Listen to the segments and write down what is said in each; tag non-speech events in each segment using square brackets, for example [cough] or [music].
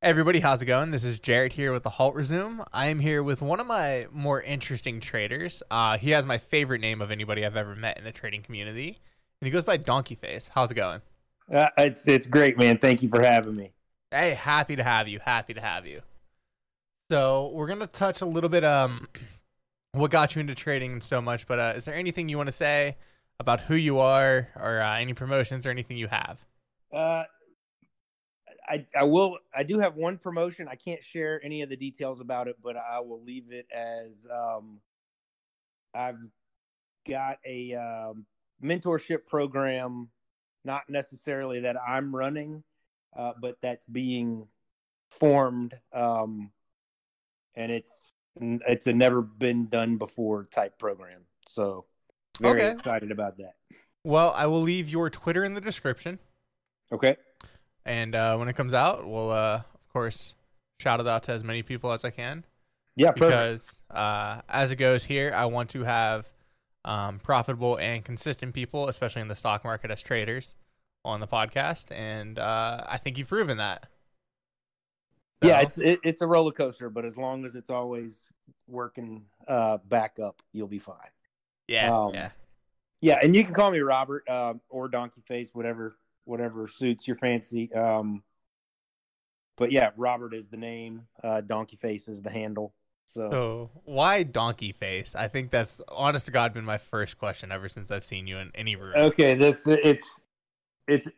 everybody, how's it going? This is Jared here with the Halt Resume. I am here with one of my more interesting traders. Uh, he has my favorite name of anybody I've ever met in the trading community, and he goes by Donkey Face. How's it going? Uh, it's it's great, man. Thank you for having me. Hey, happy to have you. Happy to have you. So we're gonna touch a little bit um [clears throat] what got you into trading so much, but uh, is there anything you want to say about who you are, or uh, any promotions or anything you have? Uh, I I will. I do have one promotion. I can't share any of the details about it, but I will leave it as um, I've got a um, mentorship program, not necessarily that I'm running, uh, but that's being formed, um, and it's it's a never been done before type program. So very Okay. excited about that. Well, I will leave your Twitter in the description. Okay. And uh, when it comes out, we'll uh, of course shout it out to as many people as I can Yeah. Perfect. because uh, as it goes here, I want to have um, profitable and consistent people, especially in the stock market as traders, on the podcast, and uh, I think you've proven that. Yeah, it's it, it's a roller coaster, but as long as it's always working uh, back up, you'll be fine. yeah, um, yeah. Yeah, and you can call me Robert um, or Donkey Face, whatever whatever suits your fancy. Um, but yeah, Robert is the name. Uh, Donkey Face is the handle. So So why donkey face? I think that's honest to God been my first question ever since I've seen you in any room. okay, this it's it's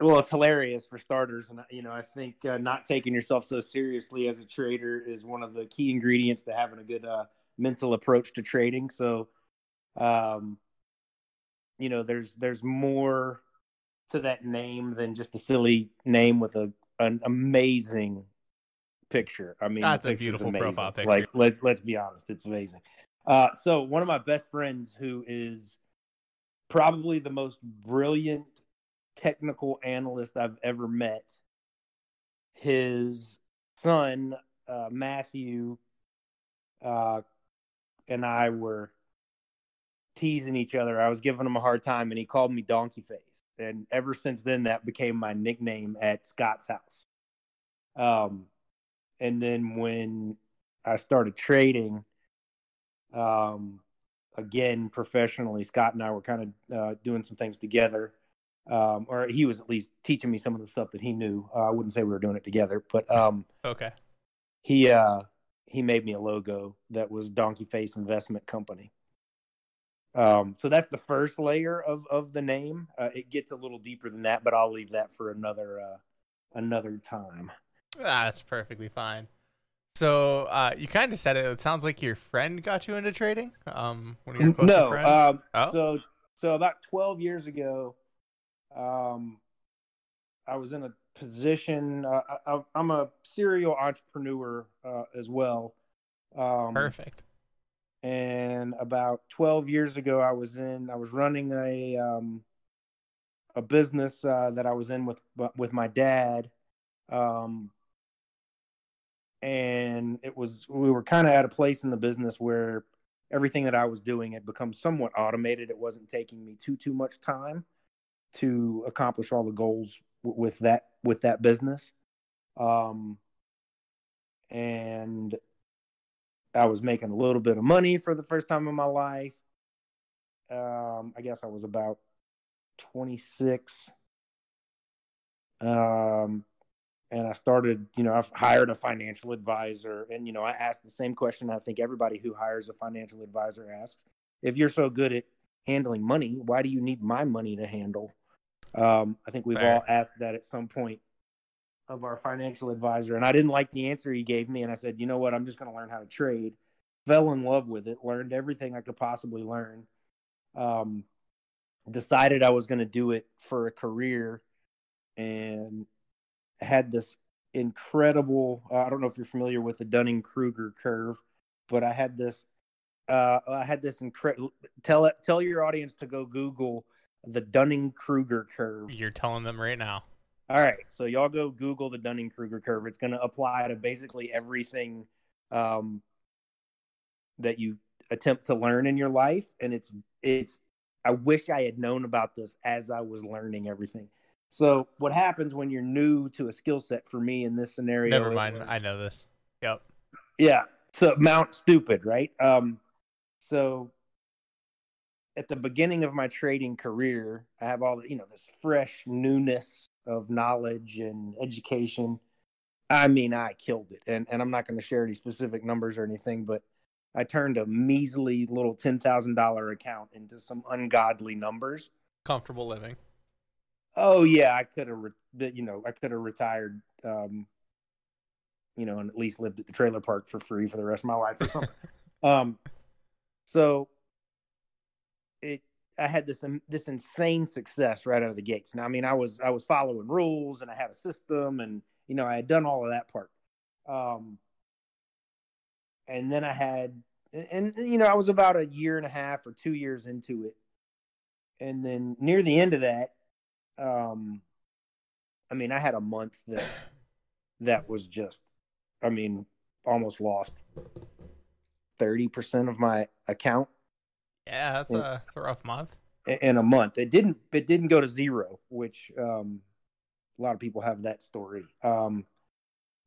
well, it's hilarious for starters, and you know I think uh, not taking yourself so seriously as a trader is one of the key ingredients to having a good uh, mental approach to trading. So, um, you know, there's there's more to that name than just a silly name with a an amazing picture. I mean, That's a beautiful amazing. profile picture. Like let's let's be honest, it's amazing. Uh, so one of my best friends, who is probably the most brilliant technical analyst I've ever met, his son uh, Matthew uh, and I were teasing each other. I was giving him a hard time, and he called me Donkey Face. And ever since then, that became my nickname at Scott's house. Um, and then when I started trading, um, again professionally, Scott and I were kind of uh, doing some things together. Um, or he was at least teaching me some of the stuff that he knew. Uh, I wouldn't say we were doing it together, but um, Okay. he uh, he made me a logo that was Donkey Face Investment Company. Um, so that's the first layer of of the name. Uh, it gets a little deeper than that, but I'll leave that for another uh, another time. Ah, That's perfectly fine. So uh, you kind of said it. It sounds like your friend got you into trading. Um, one of your close no, friends. um, Oh. so so about twelve years ago, um, I was in a position. Uh, I, I'm a serial entrepreneur uh, as well. Um, Perfect. And about 12 years ago i was in i was running a um a business uh, that i was in with with my dad. Um and it was we were kind of at a place in the business where everything that i was doing had become somewhat automated. It wasn't taking me too too much time to accomplish all the goals w- with that with that business. Um and I was making a little bit of money for the first time in my life. Um, I guess I was about 26. Um, and I started, you know, I've hired a financial advisor. And, you know, I asked the same question I think everybody who hires a financial advisor asks if you're so good at handling money, why do you need my money to handle? Um, I think we've Fair. all asked that at some point of our financial advisor, and I didn't like the answer he gave me. And I said, you know what? I'm just going to learn how to trade. Fell in love with it, learned everything I could possibly learn. Um, decided I was going to do it for a career, and had this incredible. Uh, I don't know if you're familiar with the Dunning Kruger curve, but I had this. Uh, I had this incredible. Tell. Tell your audience to go Google the Dunning Kruger curve. You're telling them right now. All right, so y'all go Google the Dunning Kruger curve. It's going to apply to basically everything um, that you attempt to learn in your life, and it's it's. I wish I had known about this as I was learning everything. So what happens when you're new to a skill set for me in this scenario? Never mind. was- I know this. Yep. Yeah. So Mount Stupid, right? Um, so at the beginning of my trading career, I have all the, you know, this fresh newness of knowledge and education. I mean, I killed it. And and I'm not going to share any specific numbers or anything, but I turned a measly little ten thousand dollar account into some ungodly numbers. Comfortable living. Oh yeah, I could have, re- you know, I could have retired, um, you know, and at least lived at the trailer park for free for the rest of my life or something. [laughs] um, so it, I had this um, this insane success right out of the gates. Now, I mean, I was I was following rules and I had a system, and you know, I had done all of that part. Um, and then I had, and, and you know, I was about a year and a half or two years into it, and then near the end of that, um i mean i had a month that that was just i mean almost lost 30% of my account Yeah, that's a, that's a rough month. in a month. It didn't it didn't go to zero which um a lot of people have that story. Um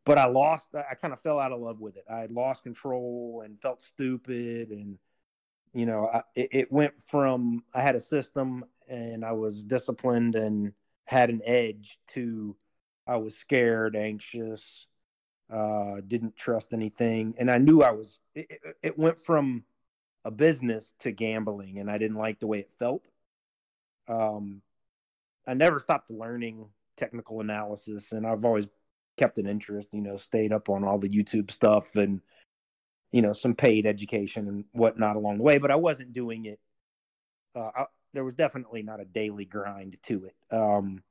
but i lost i kind of fell out of love with it. I lost control and felt stupid and you know I, it, it went from i had a system and i was disciplined and had an edge to i was scared anxious uh didn't trust anything. And i knew i was it- it went from a business to gambling and i didn't like the way it felt. Um i never stopped learning technical analysis and i've always kept an interest you know stayed up on all the youtube stuff and you know some paid education and whatnot along the way but i wasn't doing it uh, I, there was definitely not a daily grind to it. Um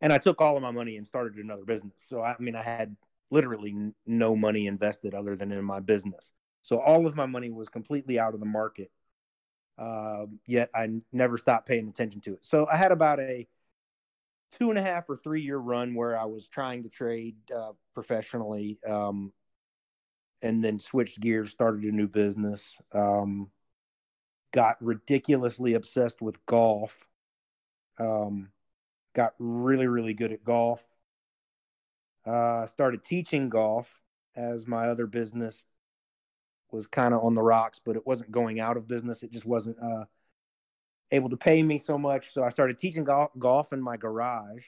and i took all of my money and started another business. So i, mean i had literally no money invested other than in my business so all of my money was completely out of the market uh, yet I never stopped paying attention to it so i had about a two and a half or three year run where i was trying to trade uh, professionally um, and then switched gears, started a new business. Um, got ridiculously obsessed with golf. Um, got really, really good at golf. Uh, started teaching golf as my other business was kind of on the rocks, but it wasn't going out of business. It just wasn't uh, able to pay me so much. So I started teaching golf, golf in my garage.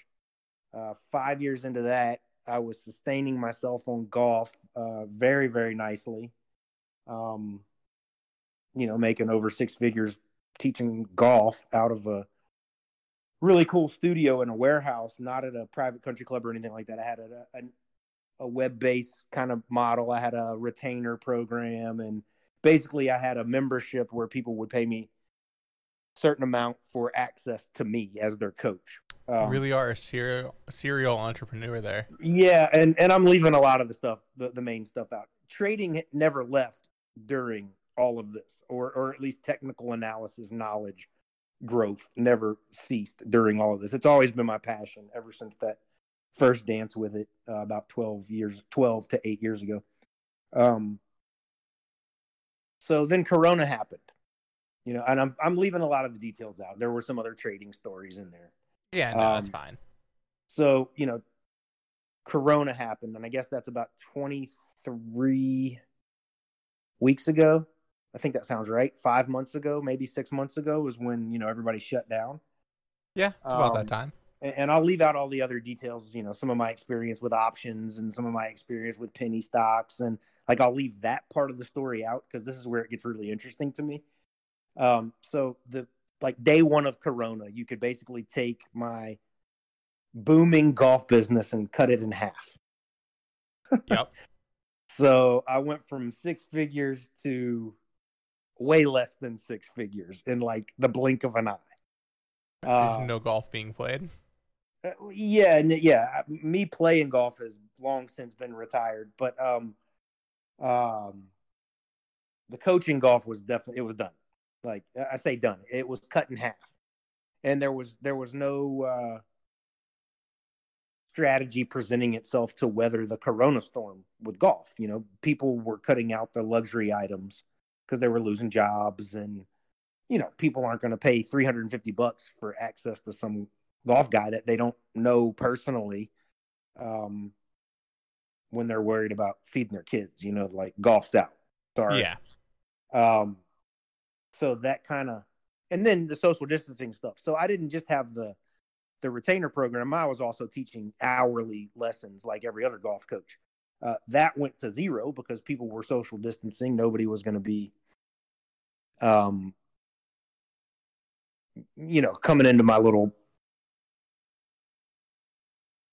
Uh, five years into that, I was sustaining myself on golf uh, very, very nicely. Um, you know, making over six figures teaching golf out of a really cool studio in a warehouse, not at a private country club or anything like that. I had a, a, a web based kind of model. I had a retainer program, and basically, I had a membership where people would pay me certain amount for access to me as their coach. Um, really are a serial serial entrepreneur there. yeah, and and I'm leaving a lot of the stuff, the, the main stuff out. Trading never left during all of this, or or at least technical analysis knowledge growth never ceased during all of this. It's always been my passion ever since that first dance with it uh, about 12 years 12 to 8 years ago. Um so then corona happened. You know, and I'm I'm leaving a lot of the details out. There were some other trading stories in there. Yeah, no, that's Um, fine. So, you know, Corona happened, and I guess that's about 23 weeks ago. I think that sounds right. Five months ago, maybe six months ago, was when, you know, everybody shut down. Yeah, it's about um, that time. And, I'll leave out all the other details, you know, some of my experience with options and some of my experience with penny stocks. And like, I'll leave that part of the story out because this is where it gets really interesting to me. Um, so, the like day one of Corona, you could basically take my booming golf business and cut it in half. Yep. [laughs] So I went from six figures to way less than six figures in like the blink of an eye. There's Uh, no golf being played. Yeah, yeah. Me playing golf has long since been retired, but um, um, the coaching golf was definitely it was done. Like I say, done. It was cut in half, and there was there was no uh, strategy presenting itself to weather the Corona storm with golf. You know, people were cutting out the luxury items because they were losing jobs, and you know, people aren't going to pay three hundred and fifty bucks for access to some golf guy that they don't know personally um, when they're worried about feeding their kids. You know, like golf's out. Sorry. Yeah. Um, so that kind of, and then the social distancing stuff. So I didn't just have the the retainer program. I was also teaching hourly lessons like every other golf coach. Uh, that went to zero because people were social distancing. Nobody was going to be, um, you know, coming into my little,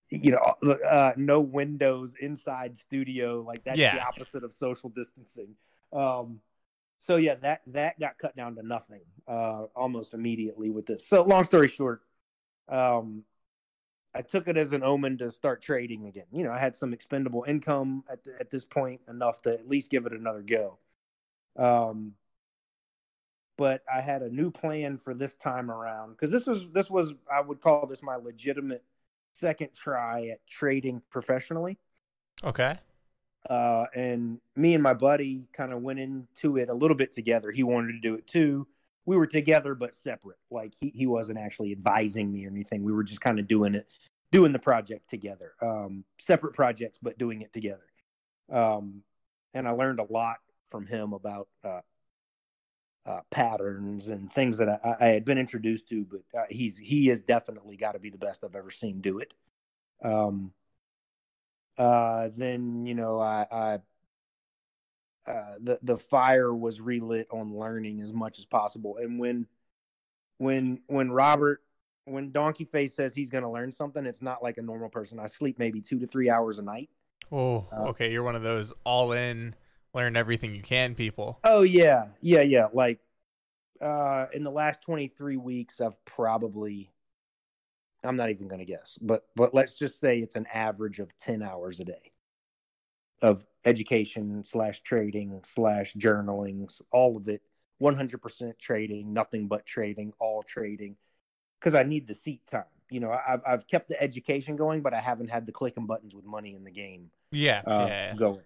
you know, uh, no windows inside studio. Like that's Yeah. the opposite of social distancing. Um, so yeah, that that got cut down to nothing uh, almost immediately with this. So long story short, um, I took it as an omen to start trading again. You know, I had some expendable income at the, at this point, enough to at least give it another go. Um, but I had a new plan for this time around because this was this was I would call this my legitimate second try at trading professionally. Okay. Uh, and me and my buddy kind of went into it a little bit together. He wanted to do it too. We were together but separate. Like he, he wasn't actually advising me or anything. We were just kind of doing it, doing the project together. Um, separate projects but doing it together. Um, and I learned a lot from him about uh, uh, patterns and things that I, I had been introduced to. But uh, he's he has definitely got to be the best I've ever seen do it. Um, uh, then you know I, I uh, the the fire was relit on learning as much as possible. And when when when Robert when Donkey Face says he's going to learn something, it's not like a normal person. I sleep maybe two to three hours a night. Oh, Uh, okay. You're one of those all in, learn everything you can people. Oh yeah, yeah, yeah. Like uh, in the last twenty three weeks, I've probably I'm not even going to guess, but but let's just say it's an average of ten hours a day of education slash trading slash journaling, all of it. One hundred percent trading, nothing but trading, all trading, because I need the seat time. You know, I've I've kept the education going, but I haven't had the clicking buttons with money in the game Yeah. uh, yeah. going.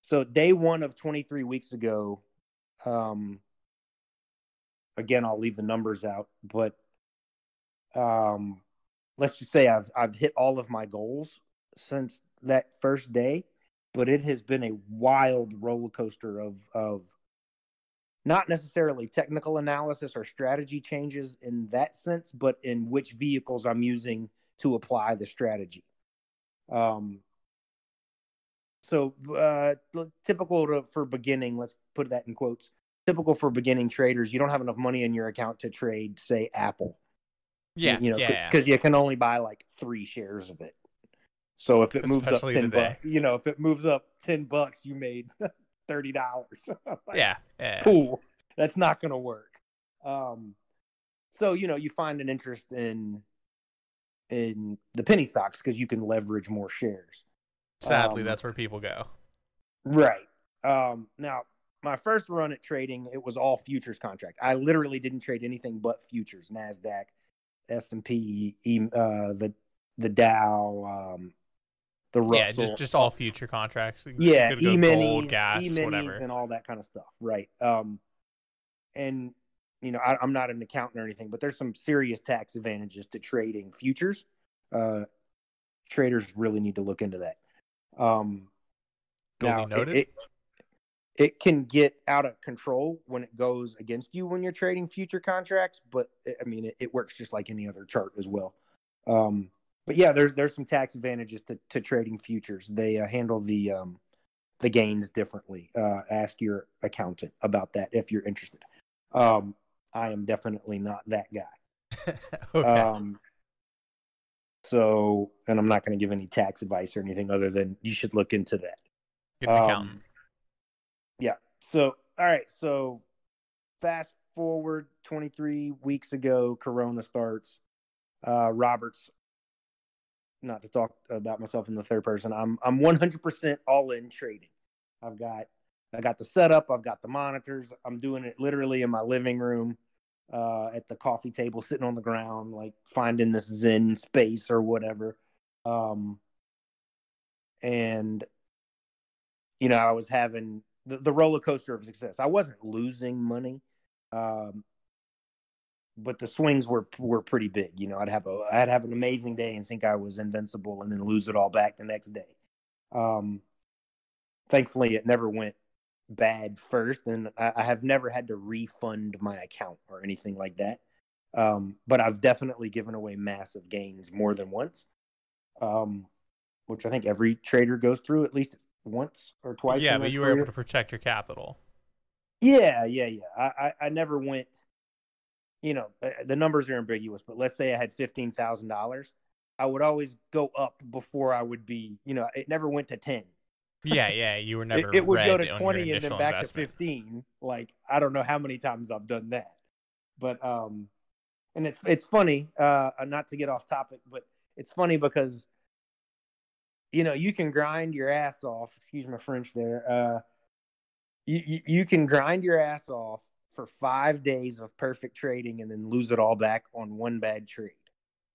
So day one of 23 weeks ago, um, again, I'll leave the numbers out, but um, let's just say I've I've hit all of my goals since that first day, but it has been a wild roller coaster of of not necessarily technical analysis or strategy changes in that sense, but in which vehicles I'm using to apply the strategy. Um, so uh, typical to, for beginning, let's put that in quotes. Typical for beginning traders, you don't have enough money in your account to trade, say, Apple. Yeah. you know, yeah. because you can only buy like three shares of it. So if it moves up ten bucks, you know, if it moves up ten bucks, you made [laughs] thirty dollars. [laughs] yeah. Yeah. cool. That's not going to work. Um, so you know, you find an interest in in the penny stocks because you can leverage more shares. Sadly, um, that's where people go. Right. Um, now, my first run at trading, it was all futures contract. I literally didn't trade anything but futures, Nasdaq, S and P, uh, the the Dow, um, the Russell. Yeah, just just all future contracts. Yeah, go e gold, gas, e minis, whatever. and all that kind of stuff. Right. Um, and you know, I, I'm not an accountant or anything, but there's some serious tax advantages to trading futures. Uh, traders really need to look into that. Um, now, it- noted. It, it can get out of control when it goes against you when you're trading future contracts, but I mean, it, it works just like any other chart as well. Um, but yeah, there's there's some tax advantages to, to trading futures. They uh, handle the um, the gains differently. Uh, ask your accountant about that if you're interested. Um, I am definitely not that guy. [laughs] okay. Um, so, and I'm not going to give any tax advice or anything other than you should look into that. Get an um, accountant. Yeah. So, all right. So, fast forward 23 weeks ago, Corona starts. Uh, Roberts, not to talk about myself in the third person, I'm I'm 100% all in trading. I've got I got the setup, I've got the monitors. I'm doing it literally in my living room, uh, at the coffee table, sitting on the ground, like finding this Zen space or whatever. Um, and you know, I was having the, the roller coaster of success. I wasn't losing money, um, but the swings were were pretty big. You know, I'd have a I'd have an amazing day and think I was invincible, and then lose it all back the next day. Um, thankfully, it never went bad first, and I, I have never had to refund my account or anything like that. Um, but I've definitely given away massive gains more than once, um, which I think every trader goes through at least once or twice. Yeah, but you were able to protect your capital. Yeah, yeah, yeah. I, I, I never went. You know, uh, the numbers are ambiguous, but let's say I had fifteen thousand dollars, I would always go up before I would be. You know, it never went to ten. Yeah, yeah, you were [laughs] never. it would go to twenty and then back investment. to fifteen. Like I don't know how many times I've done that, but um, and it's it's funny. Uh, not to get off topic, but it's funny because you know you can grind your ass off. Excuse my French there. Uh, you, you you can grind your ass off for five days of perfect trading and then lose it all back on one bad trade.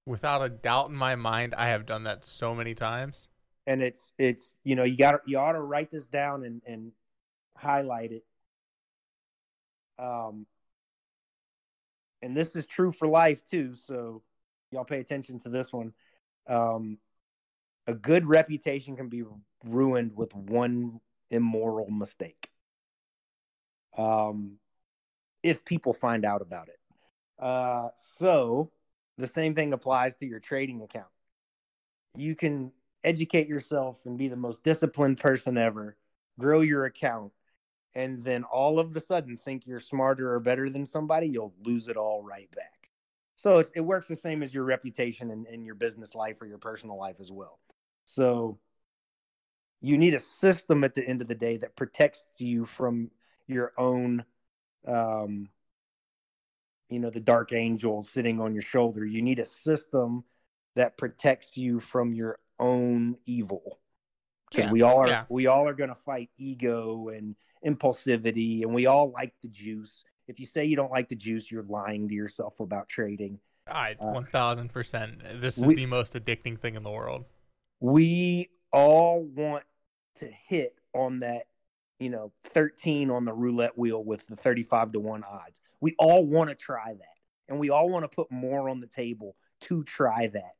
Without a doubt in my mind, I have done that so many times. And it's it's you know you got you ought to write this down and and highlight it. Um and this is true for life too so y'all pay attention to this one. Um a good reputation can be ruined with one immoral mistake. Um if people find out about it. Uh so the same thing applies to your trading account. You can educate yourself and be the most disciplined person ever, grow your account, and then all of a sudden think you're smarter or better than somebody, you'll lose it all right back. So it works the same as your reputation in, in your business life or your personal life as well. So you need a system at the end of the day that protects you from your own, um, you know, the dark angel sitting on your shoulder. You need a system that protects you from your own evil because Yeah, we all are yeah. we all are going to fight ego and impulsivity and we all like the juice if you say you don't like the juice you're lying to yourself about trading I Uh, one thousand percent. This is we- the most addicting thing in the world. we all want to hit on that you know 13 on the roulette wheel with the 35 to 1 odds we all want to try that and we all want to put more on the table to try that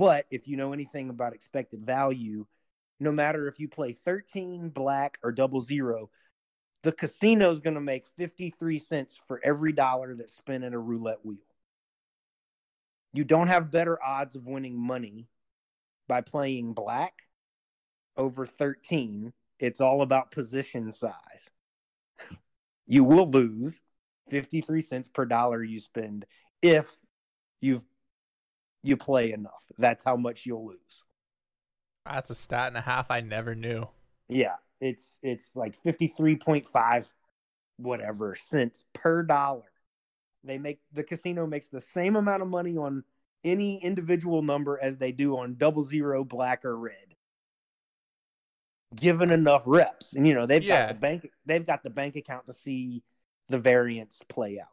but if you know anything about expected value no matter if you play 13 black or double zero the casino is going to make 53 cents for every dollar that's spent in a roulette wheel you don't have better odds of winning money by playing black over 13, it's all about position size. You will lose 53 cents per dollar you spend if you've you play enough. That's how much you'll lose. That's a stat and a half I never knew. Yeah, it's it's like 53.5 whatever cents per dollar. They make the casino makes the same amount of money on any individual number as they do on double zero, black or red. Given enough reps, and you know they've Yeah. got the bank, they've got the bank account to see the variance play out.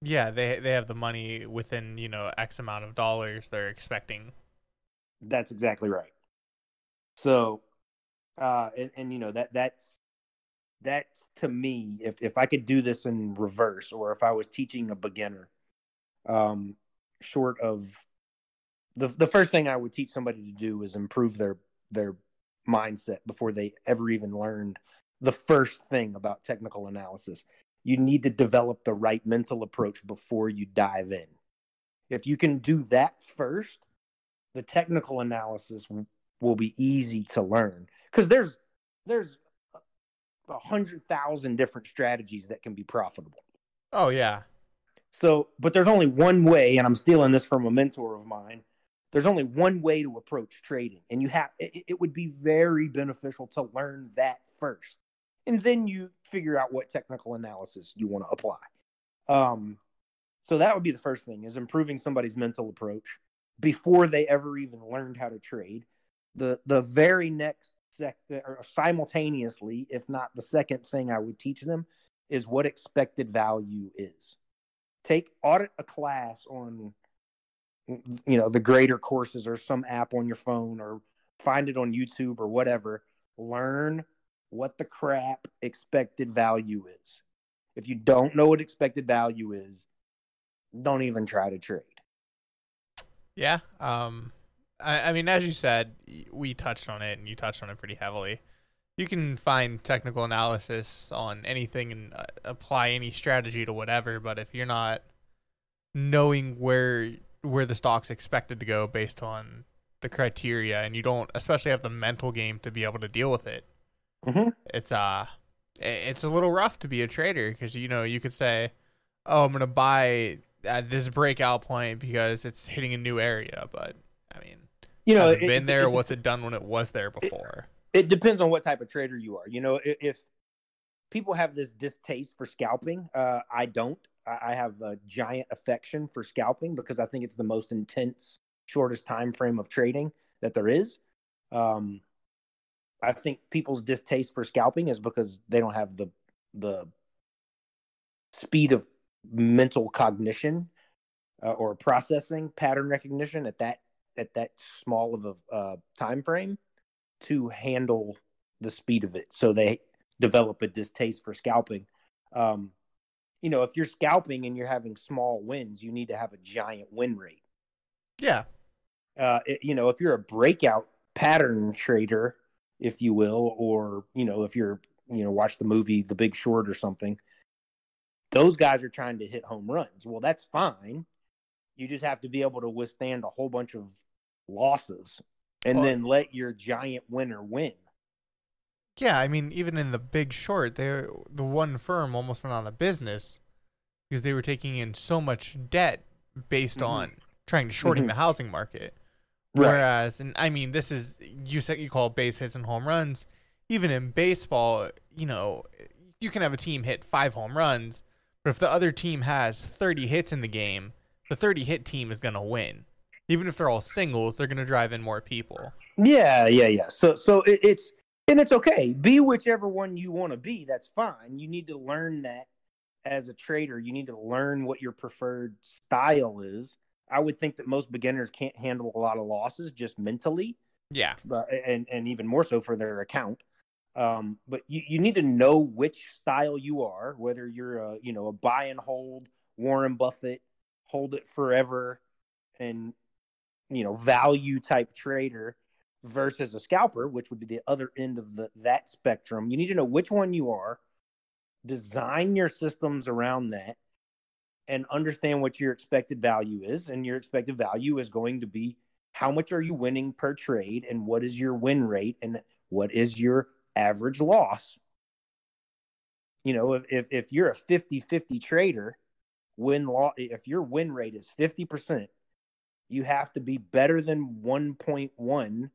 Yeah, they they have the money within you know X amount of dollars they're expecting. That's exactly right. So, uh, and, and you know that that's that's to me, if if I could do this in reverse, or if I was teaching a beginner, um, short of the the first thing I would teach somebody to do is improve their their mindset before they ever even learned the first thing about technical analysis. You need to develop the right mental approach before you dive in. If you can do that first, the technical analysis will be easy to learn because there's there's a hundred thousand different strategies that can be profitable. Oh yeah, So, but there's only one way, and I'm stealing this from a mentor of mine. There's only one way to approach trading, and you have it, it would be very beneficial to learn that first, and then you figure out what technical analysis you want to apply. Um, so that would be the first thing: is improving somebody's mental approach before they ever even learned how to trade. The the very next sec or simultaneously, if not the second thing I would teach them is what expected value is take audit a class on you know the greater courses or some app on your phone or find it on YouTube or whatever learn what the crap expected value is if you don't know what expected value is don't even try to trade. Yeah. Um, I, I mean, as you said, we touched on it, and you touched on it pretty heavily. You can find technical analysis on anything and uh, apply any strategy to whatever, but if you're not knowing where where the stock's expected to go based on the criteria, and you don't, especially have the mental game to be able to deal with it, mm-hmm. it's uh, it's a little rough to be a trader because you know you could say, "Oh, I'm gonna buy at this breakout point because it's hitting a new area," but I mean, you know, it it- been there? it- what's it done when it was there before? it depends on what type of trader you are. You know, if, if people have this distaste for scalping, uh, I don't. I, I have a giant affection for scalping because I think it's the most intense, shortest time frame of trading that there is. Um, I think people's distaste for scalping is because they don't have the the speed of mental cognition uh, or processing pattern recognition at that at that small of a uh, time frame to handle the speed of it. So they develop a distaste for scalping. Um, you know, if you're scalping and you're having small wins, you need to have a giant win rate. Yeah, Uh, it- you know, if you're a breakout pattern trader, if you will, or you know, if you're you know watch the movie The Big Short or something, those guys are trying to hit home runs. Well, that's fine. You just have to be able to withstand a whole bunch of losses and Well- then let your giant winner win. yeah. I mean, even in the Big Short, they the one firm almost went out of business because they were taking in so much debt based Mhm. on trying to shorting Mhm. the housing market. Whereas, and I mean, this is you said you call base hits and home runs. Even in baseball, you know, you can have a team hit five home runs, but if the other team has 30 hits in the game, the 30 hit team is going to win. Even if they're all singles, they're going to drive in more people. Yeah, yeah, yeah. So, so it, it's and it's okay. Be whichever one you want to be. That's fine. You need to learn that as a trader. You need to learn what your preferred style is. I would think that most beginners can't handle a lot of losses just mentally, Yeah. but, and and even more so for their account. Um, but you, you need to know which style you are, whether you're a you know a buy and hold Warren Buffett, hold it forever, and you know value type trader versus a scalper, which would be the other end of the that spectrum. You need to know which one you are, design your systems around that, and understand what your expected value is. And your expected value is going to be how much are you winning per trade, and what is your win rate, and what is your average loss. You know, if if, you're a 50-50 trader, win law if your win rate is 50%, you have to be better than 1.1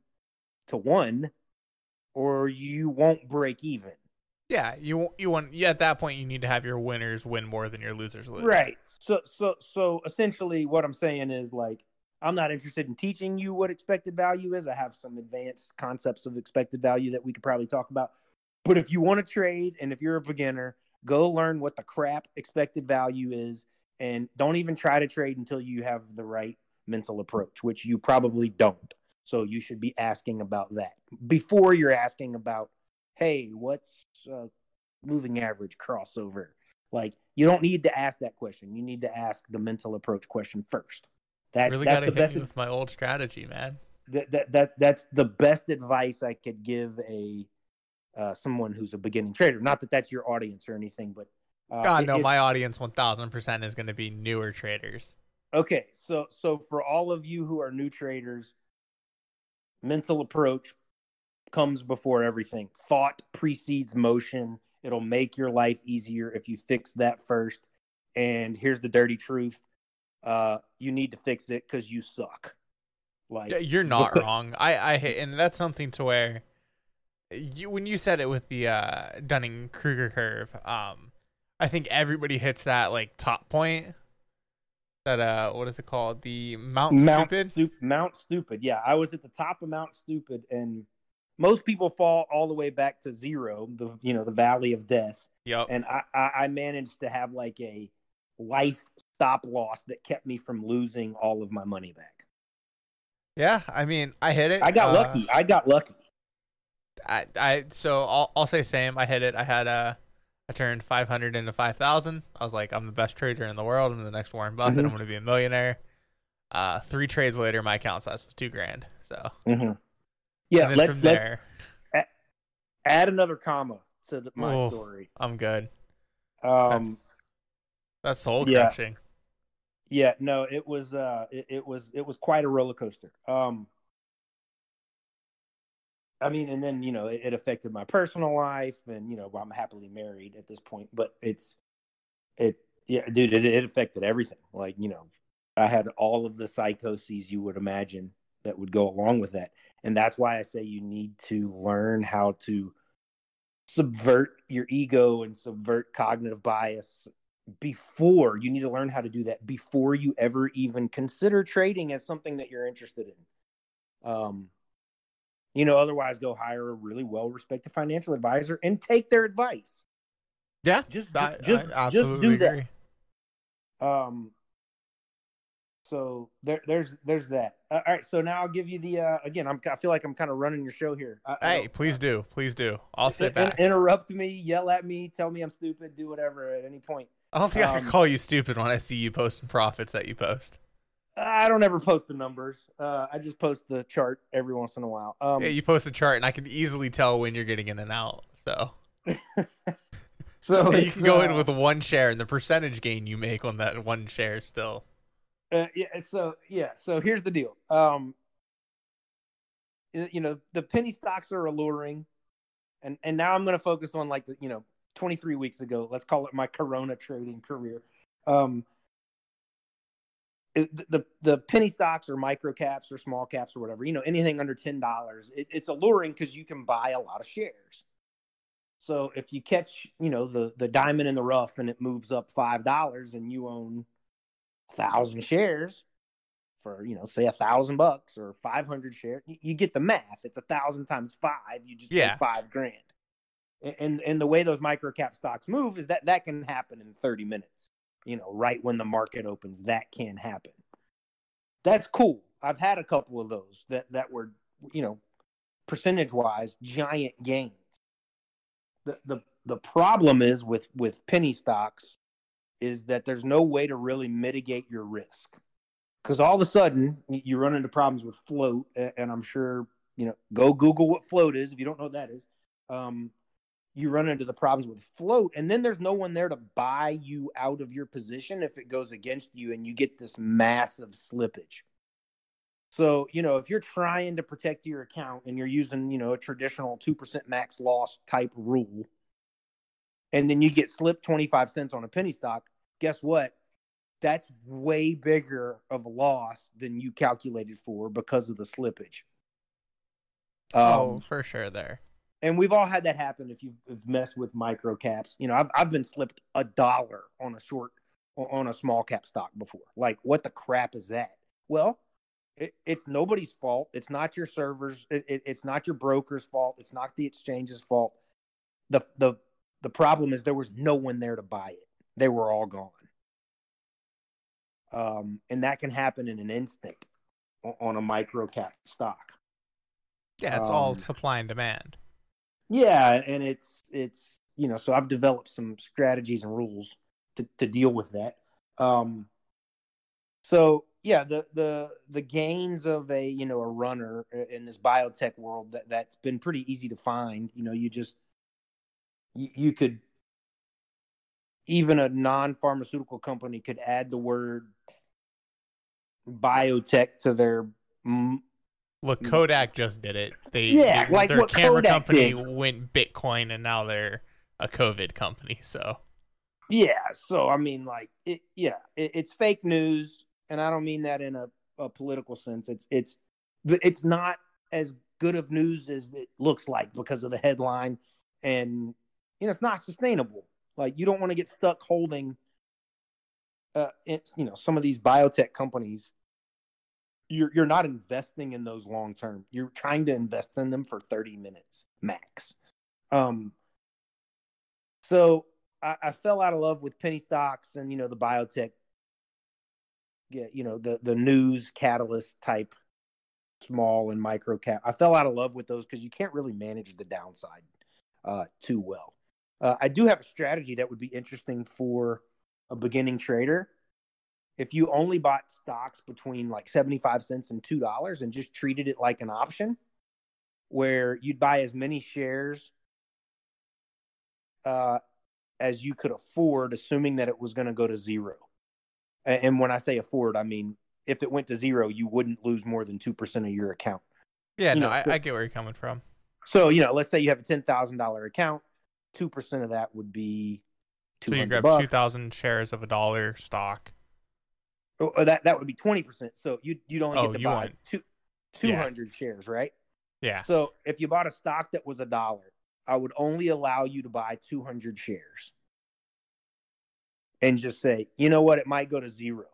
to 1 or you won't break even. Yeah, you you want yeah, at that point you need to have your winners win more than your losers lose. Right. So so so essentially what I'm saying is like I'm not interested in teaching you what expected value is. I have some advanced concepts of expected value that we could probably talk about. But if you want to trade and if you're a beginner, go learn what the crap expected value is and don't even try to trade until you have the right mental approach, which you probably don't. So you should be asking about that before you're asking about, hey, what's uh, moving average crossover? Like you don't need to ask that question. You need to ask the mental approach question first. That, Really that's gotta hit best. me with my old strategy, man. that, that, that that's the best advice I could give a uh, someone who's a beginning trader. Not that that's your audience or anything, but uh, God it- no, it- my audience one thousand percent is gonna be newer traders. Okay, so so for all of you who are new traders, mental approach comes before everything. Thought precedes motion. It'll make your life easier if you fix that first. And here's the dirty truth: uh, you need to fix it because you suck. Like you're not wrong. I I hate, and that's something to where you when you said it with the uh, Dunning Kruger curve, um, I think everybody hits that like top point. That uh, what is it called? The Mount, Mount Stupid. Stup- Mount Stupid. Yeah, I was at the top of Mount Stupid, and most people fall all the way back to zero. The you know the Valley of Death. Yep. and I, I, I managed to have like a life stop loss that kept me from losing all of my money back. Yeah, I mean, I hit it. I got uh, lucky. I got lucky. I, I so I'll I'll say same. I hit it. I had a I turned 500 into 5,000. I was like, I'm the best trader in the world. I'm the next Warren Buffett. Mhm. I'm going to be a millionaire. Uh, three trades later, my account size was two grand. So Mm-hmm. Yeah, let's let's add another comma to the, my Oh. story. I'm good. Um, That's, that's soul yeah. crushing. yeah, no, it was uh, it, it was it was quite a roller coaster. Um, I mean, and then you know it, it affected my personal life, and you know I'm happily married at this point, but it's it yeah, dude, it, it affected everything. Like you know, I had all of the psychoses you would imagine that would go along with that, and that's why I say you need to learn how to subvert your ego and subvert cognitive bias before you need to learn how to do that before you ever even consider trading as something that you're interested in. Um you know otherwise go hire a really well respected financial advisor and take their advice. Yeah, just I, just I just do agree. that. um so there there's there's that uh, all right so now i'll give you the uh again i'm i feel like i'm kind of running your show here I- I Hey, please do. Please do. I'll sit in- back. interrupt me yell at me tell me i'm stupid do whatever at any point I don't think I um, can call you stupid when I see you posting profits that you post. I don't ever post the numbers. Uh, I just post the chart every once in a while. Um, Yeah, you post a chart, and I can easily tell when you're getting in and out. So [laughs] so [laughs] you can go in uh, with one share, and the percentage gain you make on that one share still. Uh, yeah. So yeah. So here's the deal. Um, you know the penny stocks are alluring, and and now I'm going to focus on like the you know 23 weeks ago. Let's call it my Corona trading career. Um, the, the the penny stocks or micro caps or small caps or whatever you know anything under ten dollars it, it's alluring because you can buy a lot of shares so if you catch you know the the diamond in the rough and it moves up five dollars and you own a thousand shares for you know say a thousand bucks or 500 shares you, you get the math. It's a thousand times five you just Yeah. get five grand. And, and and the way those micro cap stocks move is that that can happen in 30 minutes you know right when the market opens that can happen. That's cool. I've had a couple of those that that were you know percentage wise giant gains. The the the problem is with with penny stocks is that there's no way to really mitigate your risk. Because all of a sudden you run into problems with float and i'm sure you know go google what float is if you don't know what that is um, you run into the problems with float and then there's no one there to buy you out of your position if it goes against you and you get this massive slippage. So you know if you're trying to protect your account and you're using you know a traditional 2% max loss type rule and then you get slipped 25 cents on a penny stock guess what that's way bigger of a loss than you calculated for because of the slippage oh, Um, for sure. There. and we've all had that happen if you've you've messed with micro caps. You know, I've I've been slipped a dollar on a short on a small cap stock before. Like, what the crap is that? Well, it, it's nobody's fault. It's not your servers. It, it, it's not your broker's fault. It's not the exchange's fault. the the The problem is there was no one there to buy it. They were all gone. Um, and that can happen in an instant on a micro cap stock. Yeah, it's all Um, supply and demand. Yeah, and it's it's you know, so I've developed some strategies and rules to to deal with that. Um so yeah, the the the gains of a, you know, a runner in this biotech world that that's been pretty easy to find, you know, you just you, you could even a non-pharmaceutical company could add the word biotech to their mm, Look, Kodak just did it. They Yeah, they- like their camera Kodak company did. went Bitcoin, and now they're a COVID company. So Yeah, so I mean, like, it, yeah, it, it's fake news, and I don't mean that in a, a political sense. It's it's it's not as good of news as it looks like because of the headline, and know, it's not sustainable. Like, you don't want to get stuck holding, uh, it's you know, some of these biotech companies. You're you're not investing in those long term. You're trying to invest in them for thirty minutes max. Um, so I, I fell out of love with penny stocks and you know the biotech, yeah, you know the the news catalyst type, small and micro cap. I fell out of love with those because you can't really manage the downside uh, too well. Uh, I do have a strategy that would be interesting for a beginning trader. If you only bought stocks between like 75 cents and $2 and just treated it like an option, where you'd buy as many shares uh, as you could afford, assuming that it was going to go to zero. And, and when I say afford, I mean if it went to zero, you wouldn't lose more than 2% of your account. Yeah, You no, know, I, so- I get where you're coming from. So, you know, let's say you have a $10,000 account, 2% of that would be So you grab bucks. two thousand shares of a dollar stock. Oh, oh, that that would be 20%. So you you'd only Oh, get to you buy want- two, Yeah. 200 shares, right? Yeah. So if you bought a stock that was a dollar, I would only allow you to buy 200 shares. And just say, you know what, it might go to zero.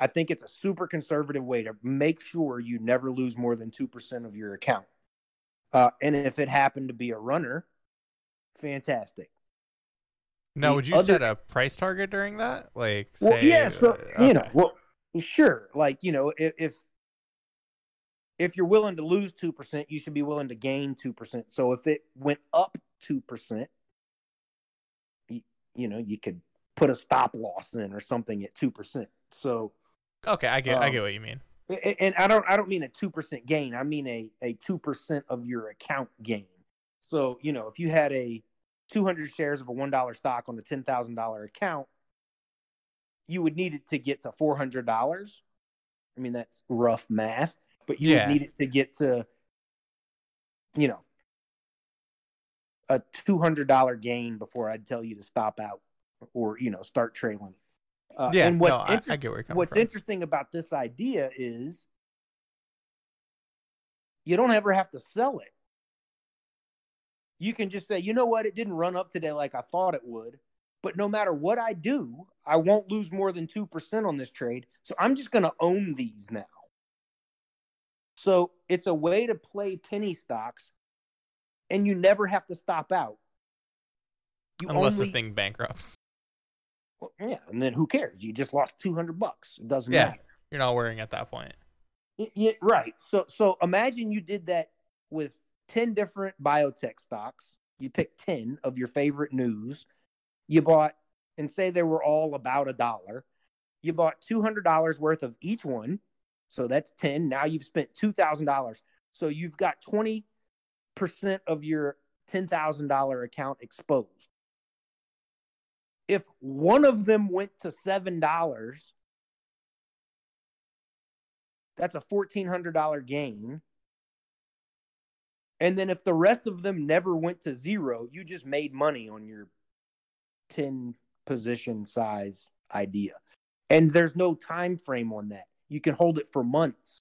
I think it's a super conservative way to make sure you never lose more than 2% of your account. Uh, and if it happened to be a runner, fantastic. Now, The would you other- set a price target during that? Like, Well, yeah, so uh, you know, well, sure, like you know, if if, if you're willing to lose two percent, you should be willing to gain two percent. So if it went up two percent, you, you know, you could put a stop loss in or something at two percent. So, okay, I get, I um, get what you mean. And I don't, I don't mean a two percent gain. I mean a a two percent of your account gain. So you know, if you had a 200 shares of a one dollar stock on the ten thousand dollar account, you would need it to get to four hundred dollars. I mean, that's rough math, but you Yeah. would need it to get to, you know, a two hundred dollar gain before I'd tell you to stop out or you know start trailing. Uh, yeah, and what's no, I, I get where you're coming what's from. interesting about this idea is you don't ever have to sell it. You can just say, you know what, it didn't run up today like I thought it would. But no matter what I do, I won't lose more than 2% on this trade. So I'm just going to own these now. So it's a way to play penny stocks and you never have to stop out. You Unless only, the thing bankrupts. Well, yeah, and then who cares? You just lost 200 bucks. It doesn't Yeah. matter. You're not worrying at that point. Y- y- right. So so imagine you did that with 10 different biotech stocks. You picked 10 of your favorite news. You bought and say they were all about a dollar. You bought $200 worth of each one. So that's 10. Now you've spent $2,000. So you've got 20% of your $10,000 account exposed. If one of them went to $7, that's a $1,400 gain. And then if the rest of them never went to zero, you just made money on your 10 position size idea. And there's no time frame on that. You can hold it for months.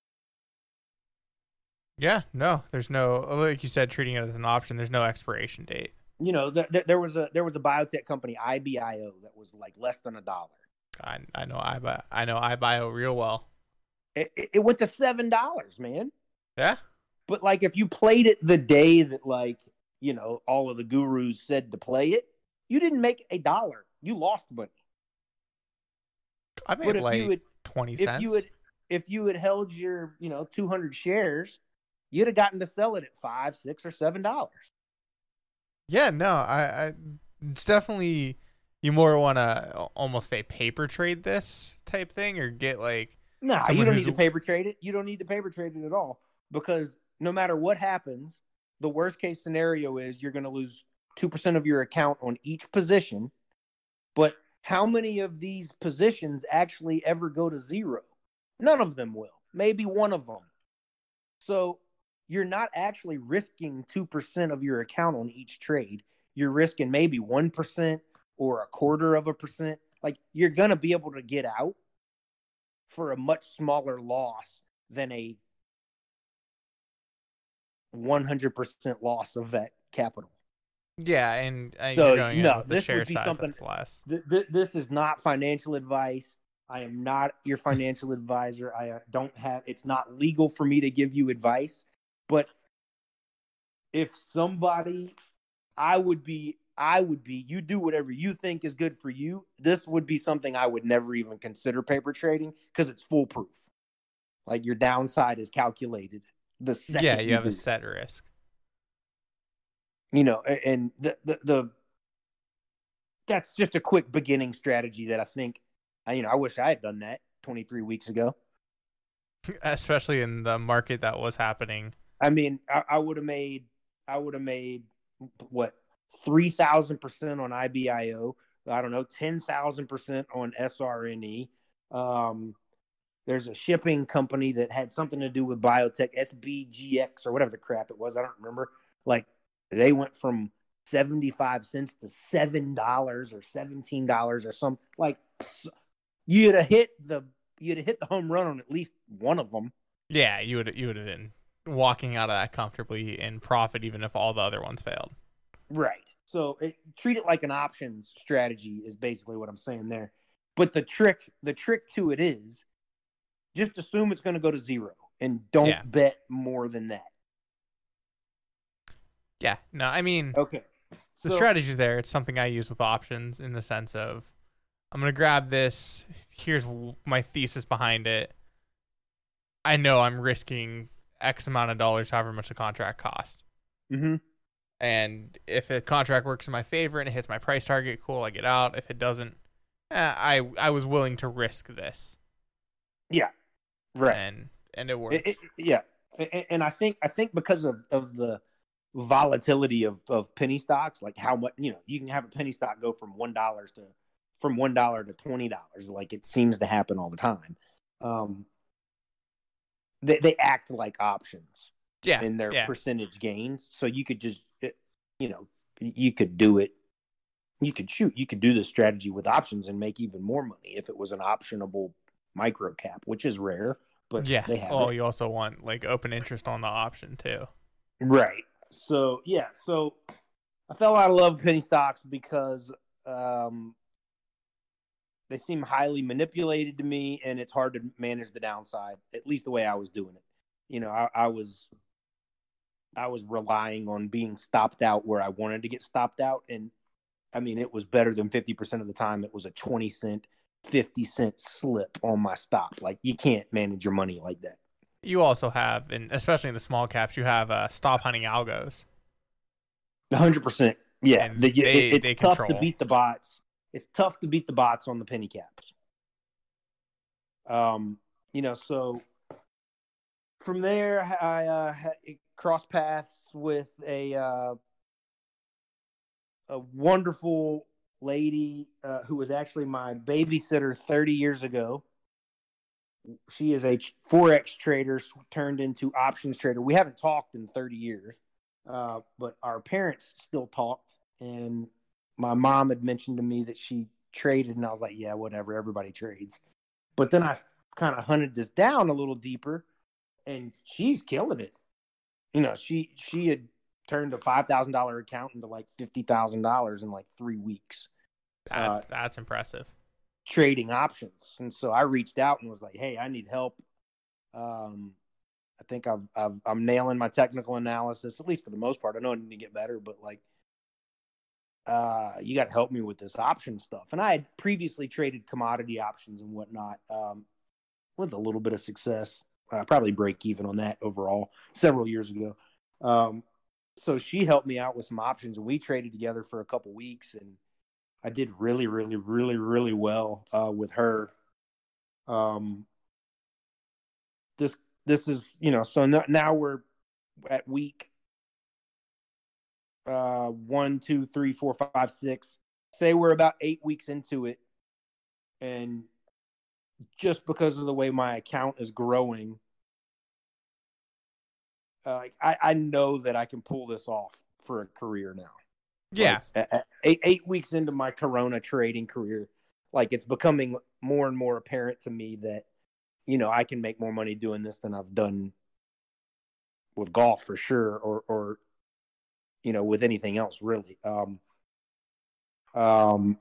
Yeah, no, there's no like you said, treating it as an option. There's no expiration date. You know, th- th- there was a there was a biotech company IBIO that was like less than a dollar. I I know I I know iBio real well. It, it- it went to seven dollars, man. Yeah, But like, if you played it the day that like you know all of the gurus said to play it, you didn't make a dollar. You lost money. I made But if like had twenty if cents. you had if you had held your you know 200 shares you'd have gotten to sell it at five six or seven dollars Yeah, no, I, I it's definitely you more want to almost say paper trade this type thing or get like nah you don't need to paper trade it. You don't need to paper trade it at all because no matter what happens the worst case scenario is you're going to lose 2% of your account on each position. But how many of these positions actually ever go to zero? None of them will. Maybe one of them. So you're not actually risking 2% of your account on each trade you're risking maybe 1% or a quarter of a percent like you're going to be able to get out for a much smaller loss than a 100% loss of that capital. yeah, and uh, So, no, this share would be size something- less. Th- th- this is not financial advice. I am not your financial advisor. I uh, don't have it's not legal for me to give you advice, but if somebody I would be I would be you do whatever you think is good for you. This would be something I would never even consider paper trading because it's foolproof. Like your downside is calculated. The second Yeah, you have a set risk. you know, and the, the, the, that's just a quick beginning strategy that I think, you know, I wish I had done that 23 weeks ago. [laughs] Especially in the market that was happening. I mean, I, I would have made, I would have made what, 3,000% on IBIO. I don't know, 10,000% on SRNE. Um, there's a shipping company that had something to do with biotech, SBGX or whatever the crap it was. I don't remember. Like they went from 75 cents to $7 or $17 or something. Like you'd have hit the you'd have hit the home run on at least one of them. Yeah, you would you would have been walking out of that comfortably in profit even if all the other ones failed. Right. So it, treat it like an options strategy is basically what I'm saying there. But the trick the trick to it is just assume it's going to go to zero and don't yeah. bet more than that. Yeah. No, I mean, okay. The so, strategy's there. It's something I use with options in the sense of I'm going to grab this. Here's my thesis behind it. I know I'm risking X amount of dollars, however much the contract cost. Mm-hmm. And if a contract works in my favor and it hits my price target, cool, I get out. If it doesn't, eh, I I was willing to risk this. Yeah, right. And and it it, yeah, and I think I think because of of the volatility of of penny stocks, like how much you know, you can have a penny stock go from one dollars to from one dollar to twenty dollars, like it seems to happen all the time. Um, they they act like options yeah, in their yeah. percentage gains. So you could just, you know, you could do it. You could shoot. You could do this strategy with options and make even more money if it was an optionable micro cap, which is rare. But yeah, they have. Oh, it. you also want like open interest on the option too. Right. So yeah. So I fell out of love with penny stocks because um, they seem highly manipulated to me, and it's hard to manage the downside. At least the way I was doing it. You know, I, I was I was relying on being stopped out where I wanted to get stopped out. And I mean, it was better than 50% of the time. It was a 20 cent, 50 cent slip on my stop. Like, you can't manage your money like that. You also have, and especially in the small caps, you have uh, stop hunting algos. 100%. Yeah. The, they, it, it's they tough control. to beat the bots. It's tough to beat the bots on the penny caps. Um, you know, so from there, I uh, crossed paths with a uh, a wonderful lady uh, who was actually my babysitter 30 years ago. She is a forex trader turned into options trader. We haven't talked in 30 years, uh, but our parents still talked. And my mom had mentioned to me that she traded, and I was like, "Yeah, whatever. Everybody trades." But then I kind of hunted this down a little deeper, and she's killing it you know, she she had turned a five thousand dollar account into like fifty thousand dollars in like three weeks. That's, uh, that's impressive. Trading options, and so I reached out and was like, "Hey, I need help. Um, I think I've, I've I'm nailing my technical analysis at least for the most part. I know I need to get better, but like, uh, you got to help me with this option stuff." And I had previously traded commodity options and whatnot, um, with a little bit of success uh, probably break even on that overall several years ago. Um, so she helped me out with some options, and we traded together for a couple weeks, and I did really, really, really, really well uh, with her. Um, this this is you know so no, now we're at week uh one two three four five six say we're about eight weeks into it and just because of the way my account is growing, uh, I, I know that I can pull this off for a career now. Yeah. Like, eight, eight weeks into my Corona trading career, like it's becoming more and more apparent to me that, you know, I can make more money doing this than I've done with golf for sure, or, or, you know, with anything else really. Um, um,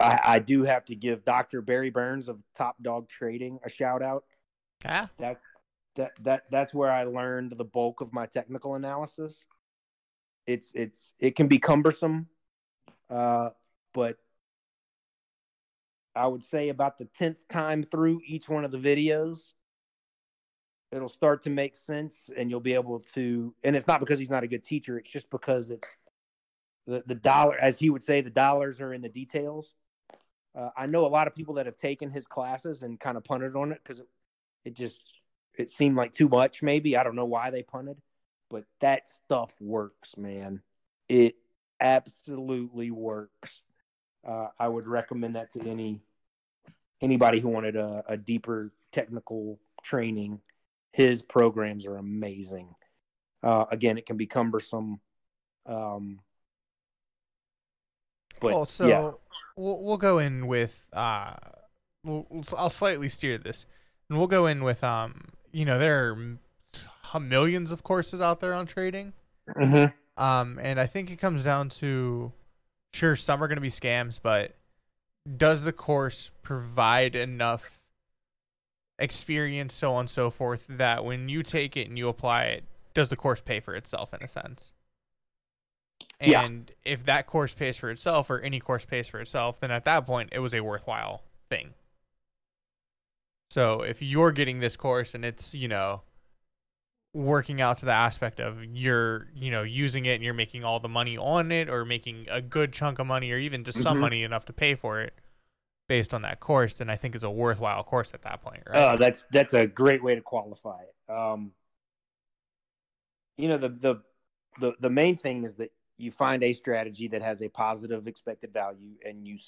I, I do have to give Dr. Barry Burns of Top Dog Trading a shout out. Yeah. That's that that that's where I learned the bulk of my technical analysis. It's it's it can be cumbersome, uh, but I would say about the tenth time through each one of the videos, it'll start to make sense and you'll be able to and it's not because he's not a good teacher it's just because it's the, the dollar as he would say the dollars are in the details. Uh, i know a lot of people that have taken his classes and kind of punted on it because it, it just it seemed like too much maybe. I don't know why they punted but that stuff works man. It absolutely works. Uh, i would recommend that to any anybody who wanted a, a deeper technical training his programs are amazing. Uh, again, it can be cumbersome. Um, but well, so yeah. we'll we'll go in with uh, we'll, I'll slightly steer this, and we'll go in with um, you know, there are millions of courses out there on trading. Mm-hmm. Um, and I think it comes down to, sure, some are going to be scams, but does the course provide enough experience, so on and so forth, that when you take it and you apply it, does the course pay for itself in a sense? And yeah. if that course pays for itself or any course pays for itself, then at that point it was a worthwhile thing. So if you're getting this course and it's, you know, working out to the aspect of you're, you know, using it and you're making all the money on it or making a good chunk of money or even just mm-hmm. some money enough to pay for it, based on that course, then I think it's a worthwhile course at that point, right? Oh, that's that's a great way to qualify it. Um, you know, the the the the main thing is that you find a strategy that has a positive expected value, and you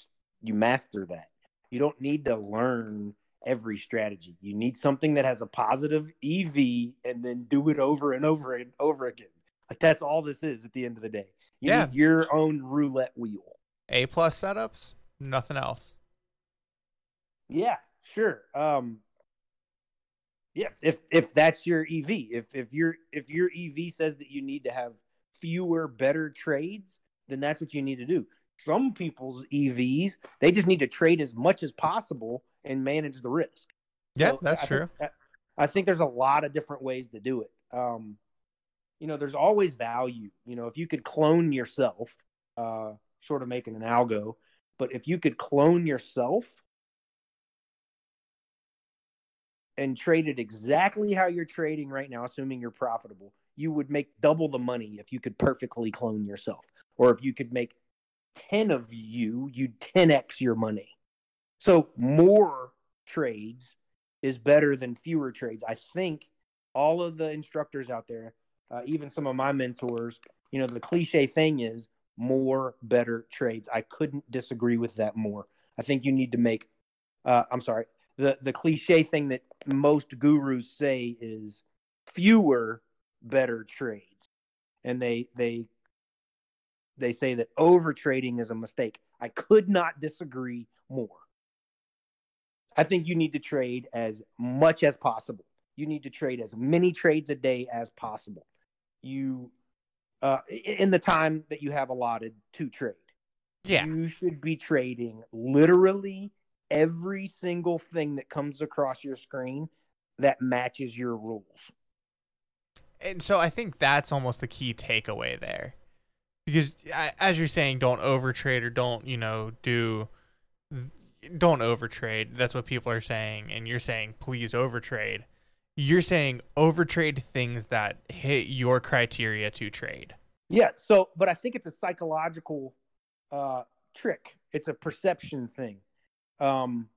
you master that. You don't need to learn every strategy. You need something that has a positive EV, and then do it over and over and over again. Like that's all this is at the end of the day. You yeah. need your own roulette wheel. A plus setups, nothing else. Yeah, sure. Um, yeah, if if that's your EV, if if your if your EV says that you need to have fewer better trades, then that's what you need to do. Some people's EVs, they just need to trade as much as possible and manage the risk. Yeah, so that's I true. Think, I think there's a lot of different ways to do it. Um, you know, there's always value. You know, if you could clone yourself, uh, short of making an algo, but if you could clone yourself and traded exactly how you're trading right now, assuming you're profitable, you would make double the money if you could perfectly clone yourself. Or if you could make 10 of you, you'd 10x your money. So more trades is better than fewer trades. I think all of the instructors out there, uh, even some of my mentors, you know, the cliche thing is more better trades. I couldn't disagree with that more. I think you need to make, uh, I'm sorry, the the cliche thing that most gurus say is fewer better trades. And they they they say that over trading is a mistake. I could not disagree more. I think you need to trade as much as possible. You need to trade as many trades a day as possible. You uh, in the time that you have allotted to trade yeah. you should be trading literally every single thing that comes across your screen that matches your rules. And so I think that's almost the key takeaway there. Because as you're saying don't overtrade or don't, you know, do don't overtrade. That's what people are saying and you're saying please overtrade. You're saying overtrade things that hit your criteria to trade. Yeah, so but I think it's a psychological uh trick. It's a perception thing um,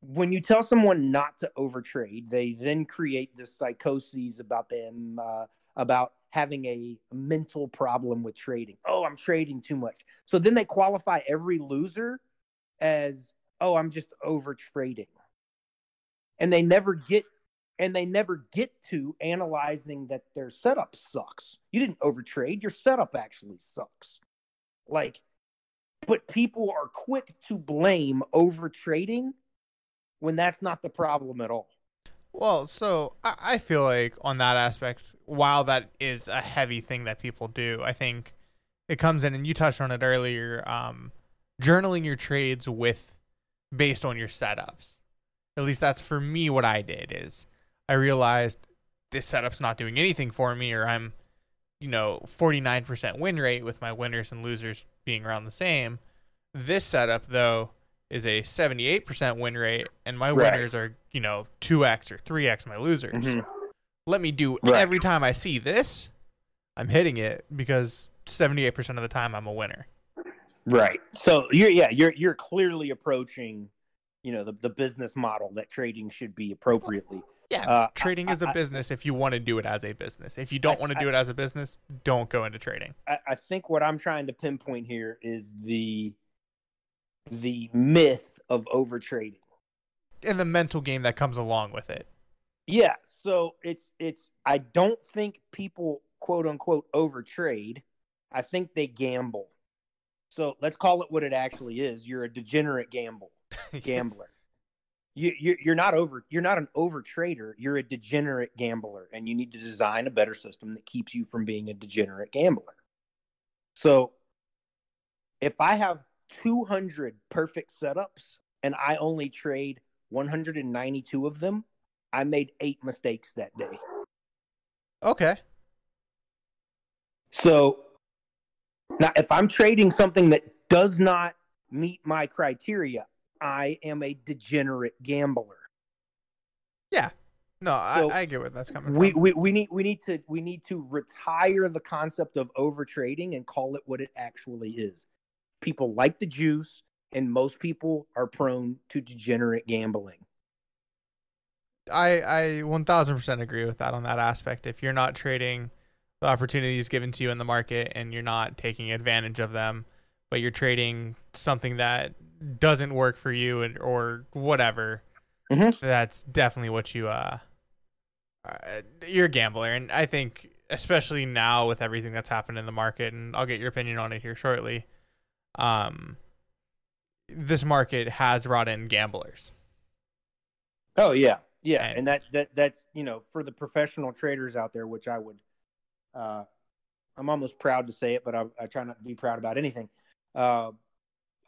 when you tell someone not to overtrade, they then create this psychoses about them uh, about having a mental problem with trading. Oh, I'm trading too much. So then they qualify every loser as, oh, I'm just overtrading. And they never get and they never get to analyzing that their setup sucks. You didn't overtrade, your setup actually sucks. Like but people are quick to blame over trading when that's not the problem at all. Well, so I feel like on that aspect, while that is a heavy thing that people do, I think it comes in, and you touched on it earlier. Um, journaling your trades with based on your setups. At least that's for me what I did is I realized this setup's not doing anything for me, or I'm, you know, 49% win rate with my winners and losers being around the same. This setup, though, is a 78% win rate and my Right. winners are, you know, 2x or 3x my losers. Mhm. Let me do Right. every time I see this, I'm hitting it because 78% of the time I'm a winner. Right. So you're yeah, you're you're clearly approaching, you know, the, the business model that trading should be appropriately. Yeah, Uh, trading I- is a I- business if you want to do it as a business. If you don't I- want to I- do it as a business, don't go into trading. I, I think what I'm trying to pinpoint here is the the myth of over trading. And the mental game that comes along with it. Yeah, so it's it's I don't think people quote unquote over trade. I think they gamble. So let's call it what it actually is. You're a degenerate gamble [laughs] gambler. You you you're not over you're not an over trader, you're a degenerate gambler and you need to design a better system that keeps you from being a degenerate gambler. So if I have 200 perfect setups and I only trade 192 of them, I made 8 mistakes that day. Okay. So now, if I'm trading something that does not meet my criteria, I am a degenerate gambler. Yeah. No, So, I, I get where that's coming We, from. we we need we need to we need to retire the concept of over trading and call it what it actually is. People like the juice, and most people are prone to degenerate gambling. I I 1000% agree with that on that aspect. If you're not trading the opportunities given to you in the market and you're not taking advantage of them, but you're trading something that doesn't work for you and, or whatever, Mhm. that's definitely what you uh, uh you're a gambler and I think especially now with everything that's happened in the market and I'll get your opinion on it here shortly. Um this market has brought in gamblers. Oh yeah, yeah, And- and that that that's you know for the professional traders out there, which I would, uh, I'm almost proud to say it, but I, I try not to be proud about anything. Uh,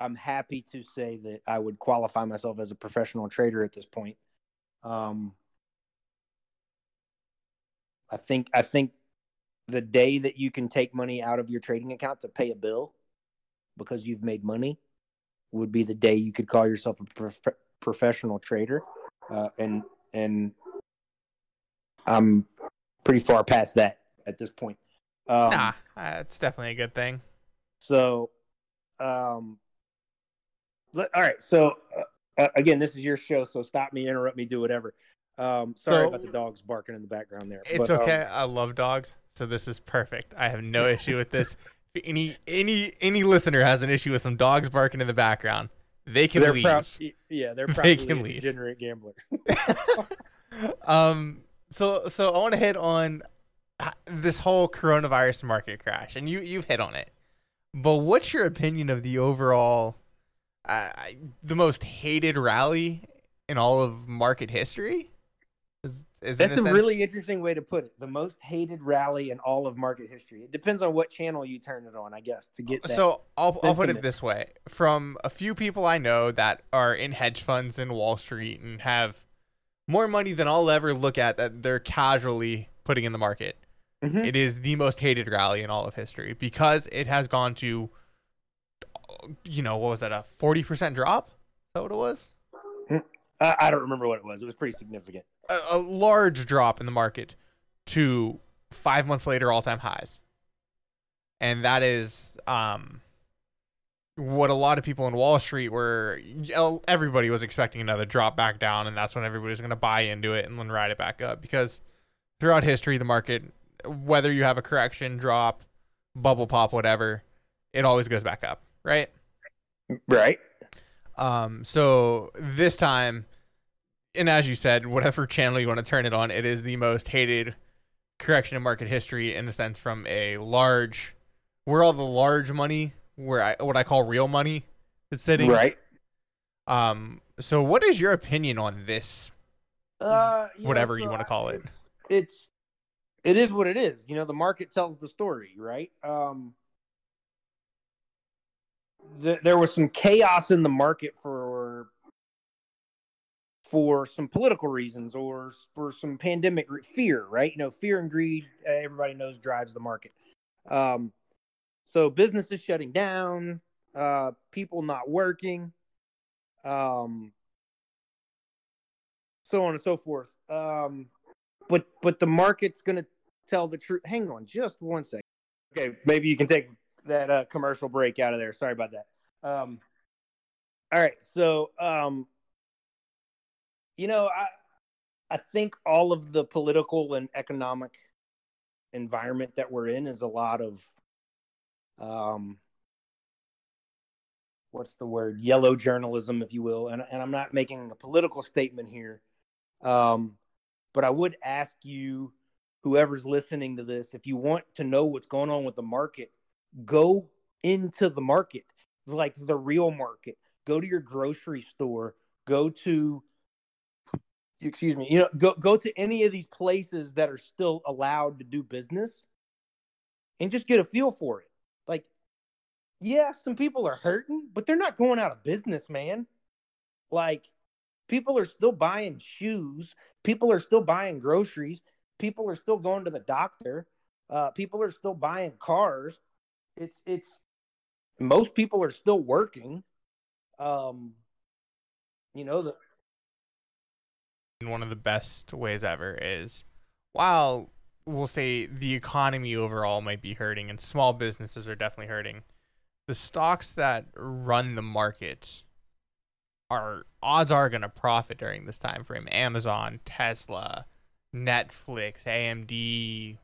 I'm happy to say that I would qualify myself as a professional trader at this point. Um, I think I think the day that you can take money out of your trading account to pay a bill because you've made money would be the day you could call yourself a prof- professional trader uh, and and I'm pretty far past that at this point. Um, nah, it's definitely a good thing. So, um, let, all right. So uh, uh, again, this is your show, so stop me, interrupt me, do whatever. Um, sorry So- about the dogs barking in the background there. It's but, um, okay. I love dogs, so this is perfect. I have no issue with this. [laughs] If any any any listener has an issue with some dogs barking in the background, they can they're leave. proud, yeah, they're [laughs] They can a leave. degenerate gambler. [laughs] um. So so I want to hit on uh, this whole coronavirus market crash, and you you've hit on it. But what's your opinion of the overall, uh, the most hated rally in all of market history? Is, is That's a sense- really interesting way to put it. The most hated rally in all of market history. It depends on what channel you turn it on, I guess, to get that. So I'll I'll put it this way: from a few people I know that are in hedge funds in Wall Street and have more money than I'll ever look at that they're casually putting in the market. Mhm. It is the most hated rally in all of history because it has gone to, you know, what was that a forty percent drop? Is that what it was? I, I don't remember what it was. It was pretty significant. A, a large drop in the market to five months later all time highs, and that is um what a lot of people in Wall Street were. Everybody was expecting another drop back down, and that's when everybody was going to buy into it and then ride it back up because throughout history, the market, whether you have a correction, drop, bubble pop, whatever, it always goes back up, right? Right. Um, so this time, and as you said, whatever channel you want to turn it on, it is the most hated correction in market history in the sense from a large, where all the large money, where I what I call real money, is sitting. Right. Um. So, what is your opinion on this? Uh, you know, Whatever you wanna call it. It's, it's it is what it is. You know, the market tells the story, right? Um, the, there was some chaos in the market for for some political reasons or for some pandemic re- fear, right? You know, fear and greed. uh, Everybody knows drives the market. Um, so businesses shutting down, uh, people not working. um, so on and so forth. Um, but but the market's going to tell the truth. Hang on, just one second. Okay, maybe you can take that uh, commercial break out of there. Sorry about that. Um, all right, so um, you know, I I think all of the political and economic environment that we're in is a lot of um what's the word yellow journalism if you will and, and i'm not making a political statement here um but i would ask you whoever's listening to this if you want to know what's going on with the market go into the market like the real market. Go to your grocery store. Go to excuse me you know go go to any of these places that are still allowed to do business and just get a feel for it. Like yeah some people are hurting but they're not going out of business man. Like people are still buying shoes. People are still buying groceries. People are still going to the doctor. Uh, people are still buying cars it's it's most people are still working um you know the one of the best ways ever is while we'll say the economy overall might be hurting and small businesses are definitely hurting, the stocks that run the market are odds are going to profit during this time frame. Amazon, Tesla, Netflix, AMD,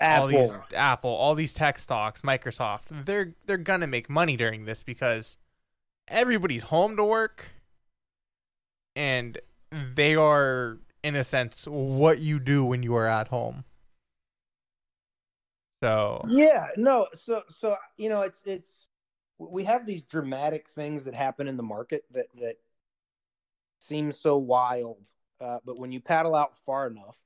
Apple. all these Apple, all these tech stocks, Microsoft, they're they're going to make money during this because everybody's home to work and they are in a sense what you do when you are at home. So yeah, no, so so you know, it's it's we have these dramatic things that happen in the market that that seem so wild, uh, but when you paddle out far enough,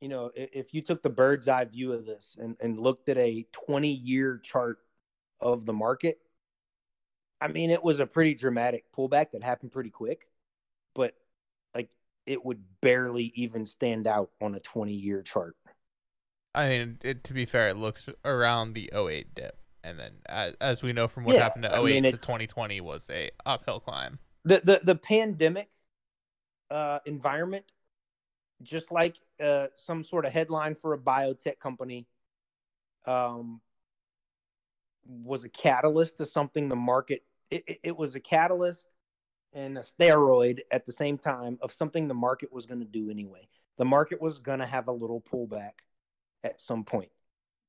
you know, if, you took the bird's eye view of this and and looked at a twenty year chart of the market, I mean, it was a pretty dramatic pullback that happened pretty quick, but like it would barely even stand out on a 20 year chart. I mean, it, to be fair, it looks around the 08 dip. And then, as, as we know from what Yeah, happened to I 08 mean, to 2020, was a uphill climb. The the the pandemic uh, environment, just like uh, some sort of headline for a biotech company, um, was a catalyst to something the market. It, it, it was a catalyst and a steroid at the same time of something the market was going to do anyway. The market was going to have a little pullback at some point.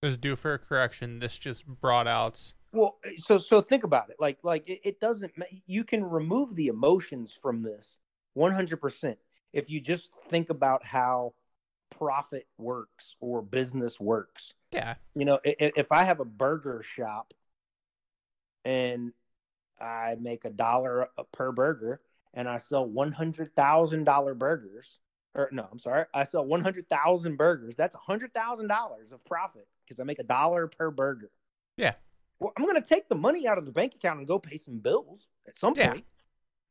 It was due for a correction. This just brought out. Well, so so think about it. Like like it, it doesn't. You can remove the emotions from this one hundred percent if you just think about how profit works or business works. Yeah. You know, if I have a burger shop and I make a dollar per burger and I sell one hundred thousand dollar burgers, or no, I'm sorry, I sell one hundred thousand burgers. That's a hundred thousand dollars of profit because I make a dollar per burger. Yeah. Well, I'm going to take the money out of the bank account and go pay some bills at some Yeah. point.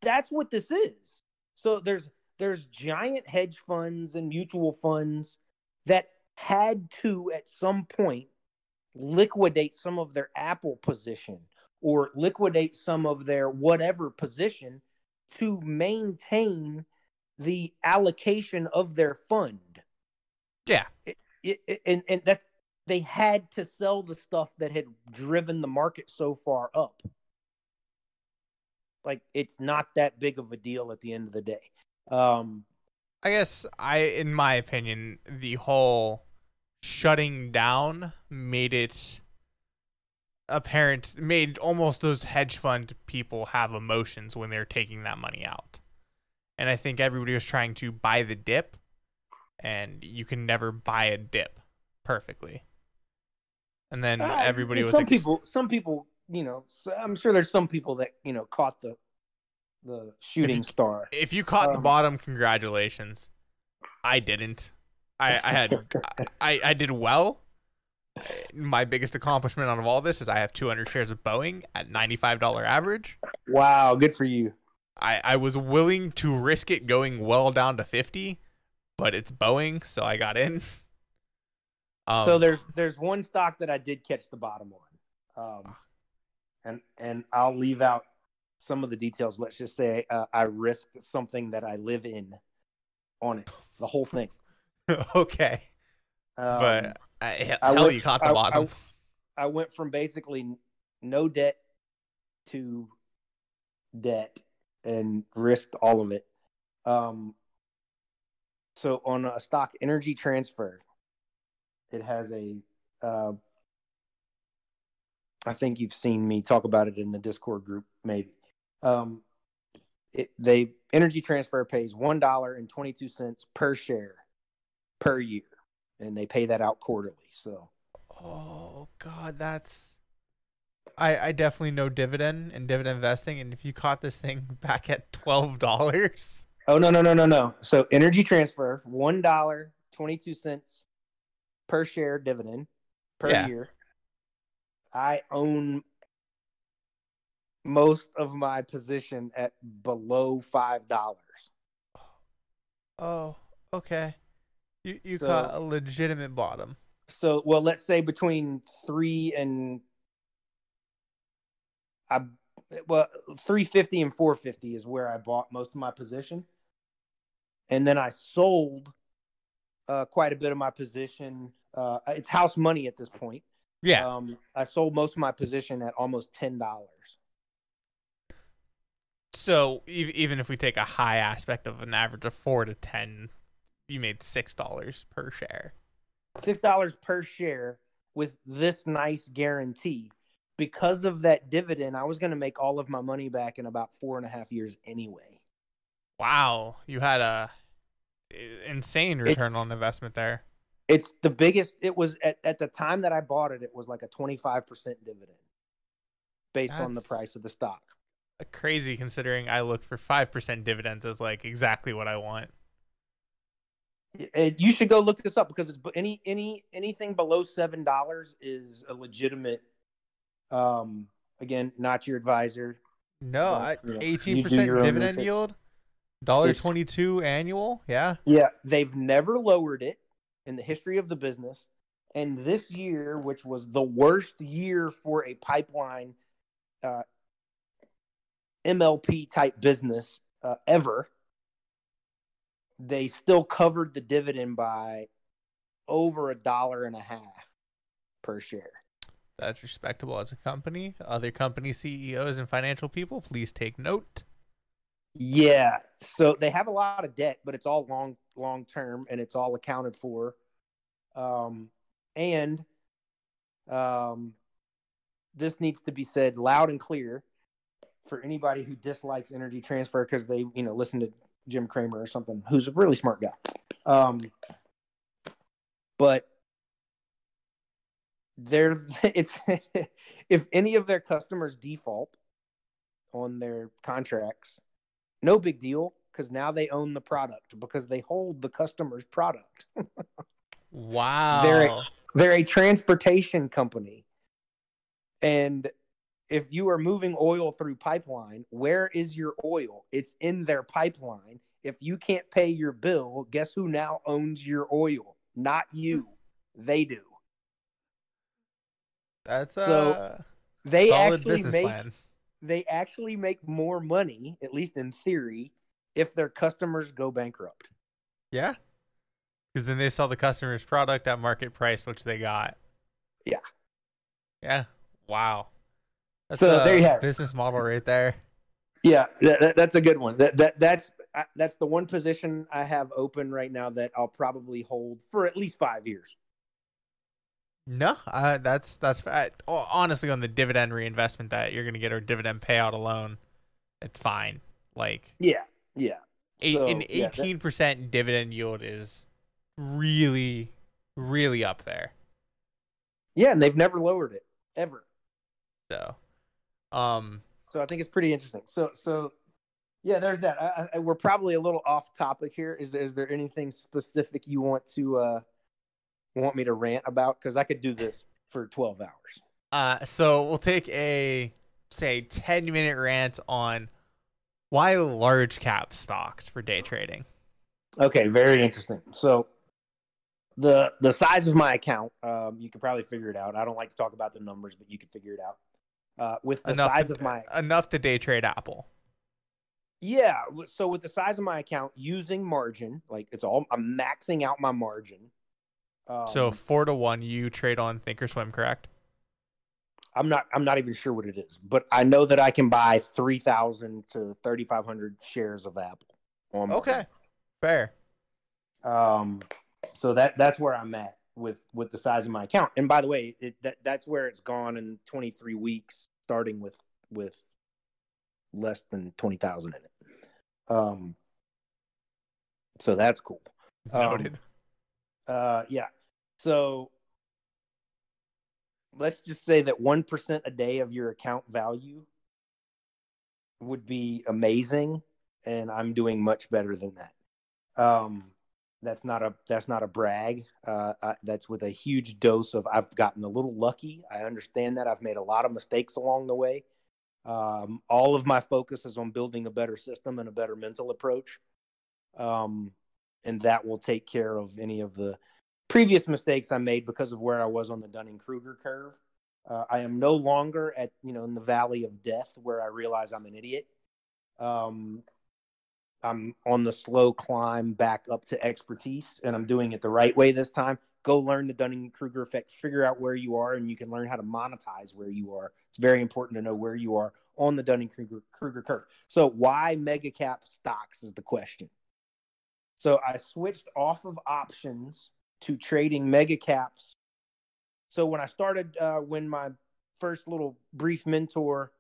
That's what this is. So there's there's giant hedge funds and mutual funds that had to at some point liquidate some of their Apple position or liquidate some of their whatever position to maintain the allocation of their fund. Yeah. It, it, and and that they had to sell the stuff that had driven the market so far up. Like it's not that big of a deal at the end of the day. Um, I guess I, in my opinion, the whole shutting down made it apparent, made almost those hedge fund people have emotions when they're taking that money out. And I think everybody was trying to buy the dip, and you can never buy a dip perfectly. And then Uh, everybody was some ex- people some people you know i'm sure there's some people that you know caught the the shooting star If you caught the Um, bottom, congratulations. I didn't. I, I had [laughs] I, I did well. My biggest accomplishment out of all this is I have 200 shares of Boeing at $95 average. wow good for you I, I was willing to risk it going well down to 50, but it's Boeing, so I got in. Um, so there's there's one stock that i did catch the bottom on um and and i'll leave out some of the details. Let's just say uh, I risked something that I live in on it, the whole thing. [laughs] okay, Um, but he- I hell, went- you caught the I- bottom. I went from basically no debt to debt and risked all of it. Um, so on a stock energy transfer, it has a. Uh, I think you've seen me talk about it in the Discord group, maybe. Um, it, they energy transfer pays one dollar and twenty two cents per share per year, and they pay that out quarterly. So Oh God, that's. I I definitely know dividend and dividend investing, and if you caught this thing [laughs] back at twelve dollars, Oh no no no no no. So energy transfer one dollar twenty two cents per share dividend per Yeah. year. I own most of my position at below five dollars. oh okay, you you So- caught a legitimate bottom. So well, let's say between three and I well three fifty and four fifty is where I bought most of my position, and then I sold uh, quite a bit of my position. Uh, it's house money at this point. Yeah, Um, I sold most of my position at almost ten dollars. So ev- even if we take a high aspect of an average of four to ten, you made six dollars per share. Six dollars per share with this nice guarantee. Because of that dividend, I was going to make all of my money back in about four and a half years anyway. Wow, you had a insane return on investment there. It's the biggest. It was at, at the time that I bought it. It was like a twenty five percent dividend, based on the price of the stock. Crazy considering I look for five percent dividends as like exactly what I want. It- you should go look this up because it's any any anything below seven dollars is a legitimate. Um, again, not your advisor. No, I- eighteen percent dividend yield, dollar It's- twenty two annual. Yeah, Yeah, they've never lowered it in the history of the business. And this year, which was the worst year for a pipeline uh, MLP type business uh, ever, they still covered the dividend by over a dollar and a half per share. that's respectable as a company. Other company CEOs and financial people, please take note. Yeah. So they have a lot of debt, but it's all long long term and it's all accounted for. Um and um this needs to be said loud and clear for anybody who dislikes energy transfer because they, you know, listen to Jim Cramer or something, who's a really smart guy. Um but they're [laughs] it's [laughs] if any of their customers default on their contracts no big deal because now they own the product because they hold the customer's product. [laughs] Wow. Very- They're a transportation company. And if you are moving oil through pipeline, where is your oil? It's in their pipeline. If you can't pay your bill, guess who now owns your oil? Not you. Hmm. They do. That's So, a They solid actually business make plan. they actually make more money, at least in theory, if their customers go bankrupt. Yeah. Because then they sell the customer's product at market price, which they got. Yeah. Yeah. Wow. That's So, there you have it. business model right there. Yeah, that, that- that's a good one. That, that that's I- that's the one position I have open right now that I'll probably hold for at least five years. No, uh, that's that's oh, honestly on the dividend reinvestment that you're gonna get or dividend payout alone, it's fine. Like Yeah, yeah. eight, So, an yeah, eighteen percent dividend yield is really, really up there. Yeah, and they've never lowered it ever. So, um, So I think it's pretty interesting. So so yeah, there's that. I, I, we're probably a little off topic here. Is is there anything specific you want to uh want me to rant about? Because I could do this for twelve hours. uh, so we'll take a say ten minute rant on why large cap stocks for day trading. Okay, very interesting. So the the size of my account, um, you can probably figure it out. I don't like to talk about the numbers, but you can figure it out. Uh, with the enough size to, of my [laughs] enough to day trade Apple. yeah, so with the size of my account, using margin, like it's all I'm maxing out my margin. Um, so four to one, you trade on Thinkorswim, correct? I'm not I'm not even sure what it is, but I know that I can buy three thousand to thirty five hundred shares of Apple. Margin. Okay, fair. Um, so that that's where I'm at with with the size of my account. And by the way, it, that that's where it's gone in 23 weeks, starting with with less than 20,000 in it. Um, so that's cool. Um, Noted. Uh, yeah. So let's just say that one percent a day of your account value would be amazing, and I'm doing much better than that. Um, that's not a that's not a brag. Uh, I, that's with a huge dose of I've gotten a little lucky. I understand that I've made a lot of mistakes along the way. Um, all of my focus is on building a better system and a better mental approach, um, and that will take care of any of the previous mistakes I made because of where I was on the Dunning Kruger curve. Uh, I am no longer at you know in the valley of death where I realize I'm an idiot. Um, I'm on the slow climb back up to expertise, and I'm doing it the right way this time. Go learn the Dunning Kruger effect, figure out where you are, and you can learn how to monetize where you are. It's very important to know where you are on the Dunning Kruger curve. So, why mega cap stocks is the question. So, I switched off of options to trading mega caps. So, when I started, uh, when my first little brief mentor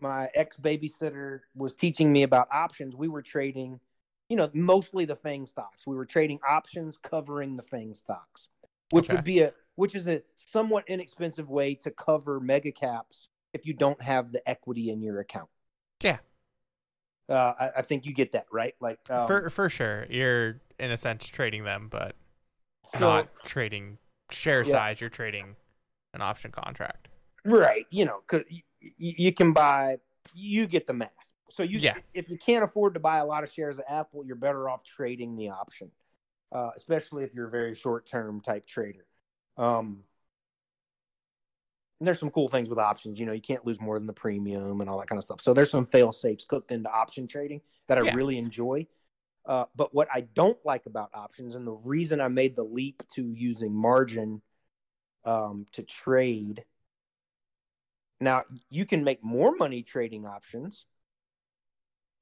my ex babysitter was teaching me about options, we were trading, you know, mostly the FANG stocks. We were trading options covering the FANG stocks, which Okay. would be a which is a somewhat inexpensive way to cover mega caps if you don't have the equity in your account. Yeah. Uh, I, I think you get that right. Like um, for for sure, you're in a sense trading them, but so- not trading share Yeah. size. You're trading an option contract. Right. You know, cause you, you can buy, you get the math. So you, Yeah. if you can't afford to buy a lot of shares of Apple, you're better off trading the option, uh, especially if you're a very short term type trader. Um, and there's some cool things with options. You know, you can't lose more than the premium and all that kind of stuff. So there's some fail safes cooked into option trading that I Yeah. really enjoy. Uh, but what I don't like about options, and the reason I made the leap to using margin um, to trade now you can make more money trading options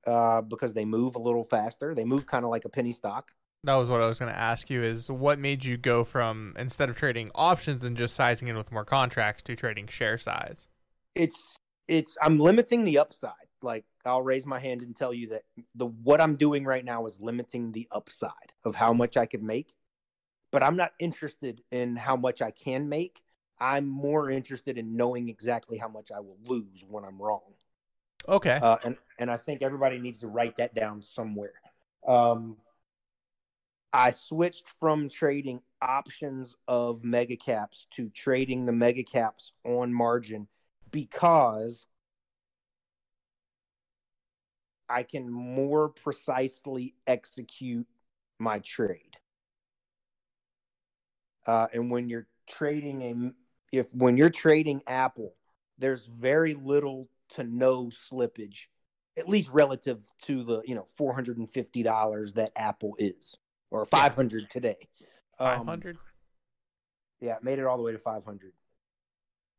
uh, because they move a little faster. They move kind of like a penny stock. That was what I was going to ask you is what made you go from instead of trading options and just sizing in with more contracts to trading share size? It's it's I'm limiting the upside. Like I'll raise my hand and tell you that the what I'm doing right now is limiting the upside of how much I could make. But I'm not interested in how much I can make. I'm more interested in knowing exactly how much I will lose when I'm wrong. Okay. uh, and and I think everybody needs to write that down somewhere. Um, I switched from trading options of mega caps to trading the mega caps on margin because I can more precisely execute my trade. Uh, and when you're trading a if when you're trading Apple, there's very little to no slippage, at least relative to the you know four hundred and fifty dollars that Apple is, or five hundred today. Um, Five hundred. yeah, made it all the way to five hundred,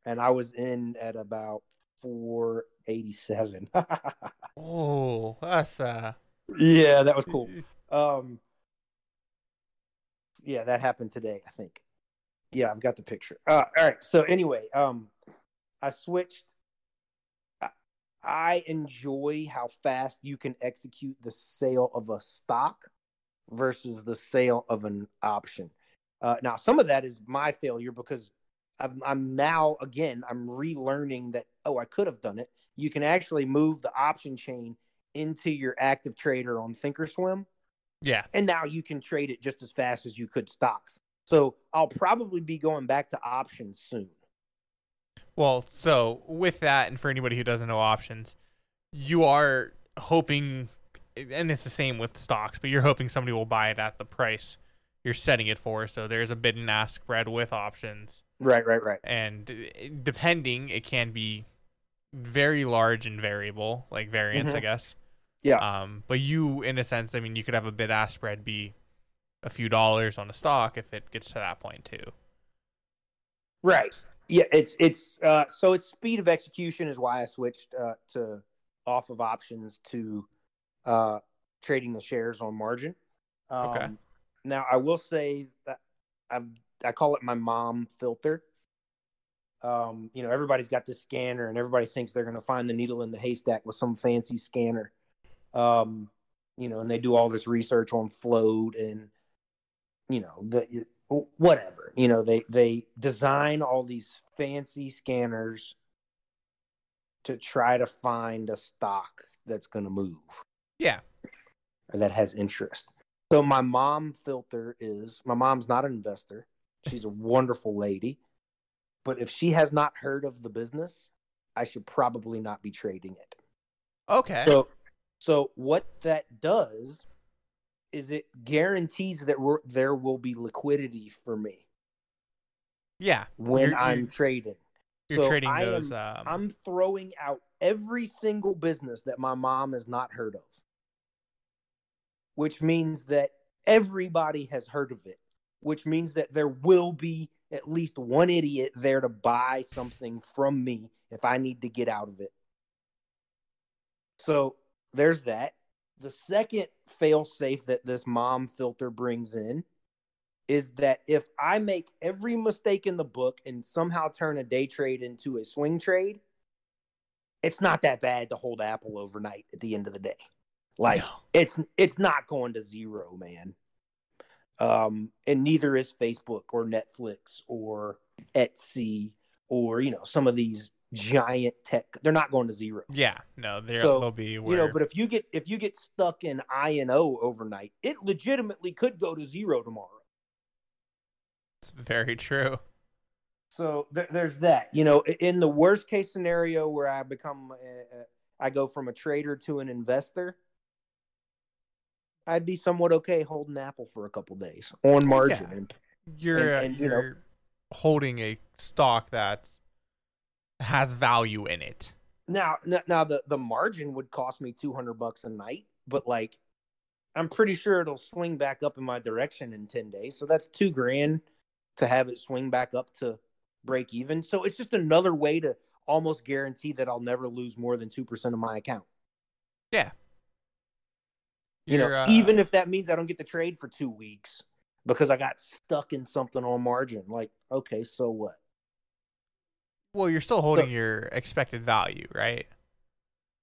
and I was in at about four eighty seven. [laughs] oh, that's uh. yeah, that was cool. [laughs] Um, yeah, that happened today, I think. Yeah, I've got the picture. Uh, all right. So anyway, um, I switched. I, I enjoy how fast you can execute the sale of a stock versus the sale of an option. Uh, now, some of that is my failure because I'm, I'm now again I'm relearning that oh I could have done it. You can actually move the option chain into your active trader on Thinkorswim, Yeah. and now you can trade it just as fast as you could stocks. So I'll probably be going back to options soon. Well, so with that, and for anybody who doesn't know options, you are hoping, and it's the same with stocks, but you're hoping somebody will buy it at the price you're setting it for. So there's a bid and ask spread with options, Right, right, right. and depending, it can be very large and variable, like variance, I Mhm. guess. Yeah. Um, but you, in a sense, I mean, you could have a bid ask spread be a few dollars on a stock if it gets to that point too. Right. Yeah, it's it's uh so it's speed of execution is why I switched uh to off of options to uh trading the shares on margin. Um Okay. now I will say that I've I call it my mom filter. Um, you know, everybody's got this scanner and everybody thinks they're gonna find the needle in the haystack with some fancy scanner. Um, you know, and they do all this research on float and you know, the whatever you know they they design all these fancy scanners to try to find a stock that's going to move. Yeah. or that has interest. So my mom filter is my mom's not an investor. She's a wonderful lady. But if she has not heard of the business i should probably not be trading it. Okay. so, so what that does is it guarantees that we're, there will be liquidity for me yeah. when You're- I'm you're- trading. You're So trading I those. Am, um, I'm throwing out every single business that my mom has not heard of, which means that everybody has heard of it, which means that there will be at least one idiot there to buy something from me if I need to get out of it. So there's that. The second fail safe that this mom filter brings in is that if I make every mistake in the book and somehow turn a day trade into a swing trade, it's not that bad to hold Apple overnight at the end of the day. Like no. it's it's not going to zero, man. Um, and neither is Facebook or Netflix or Etsy or you know some of these giant tech. They're not going to zero. Yeah. No. They're, So, they'll be You know, but if you get if you get stuck in I and O overnight, it legitimately could go to zero tomorrow. it's very true. So th- there's that. You know, in the worst case scenario where I become, uh, uh, I go from a trader to an investor, I'd be somewhat okay holding Apple for a couple days on margin. Yeah. And You're And- and, you you're holding a stock that has value in it. now, now the the margin would cost me two hundred bucks a night, but like, I'm pretty sure it'll swing back up in my direction in ten days. So that's two grand to have it swing back up to break even. So it's just another way to almost guarantee that I'll never lose more than two percent of my account. Yeah. You know, uh, even if that means I don't get to trade for two weeks because I got stuck in something on margin. Like, okay, so what? Well, you're still holding your expected value, right?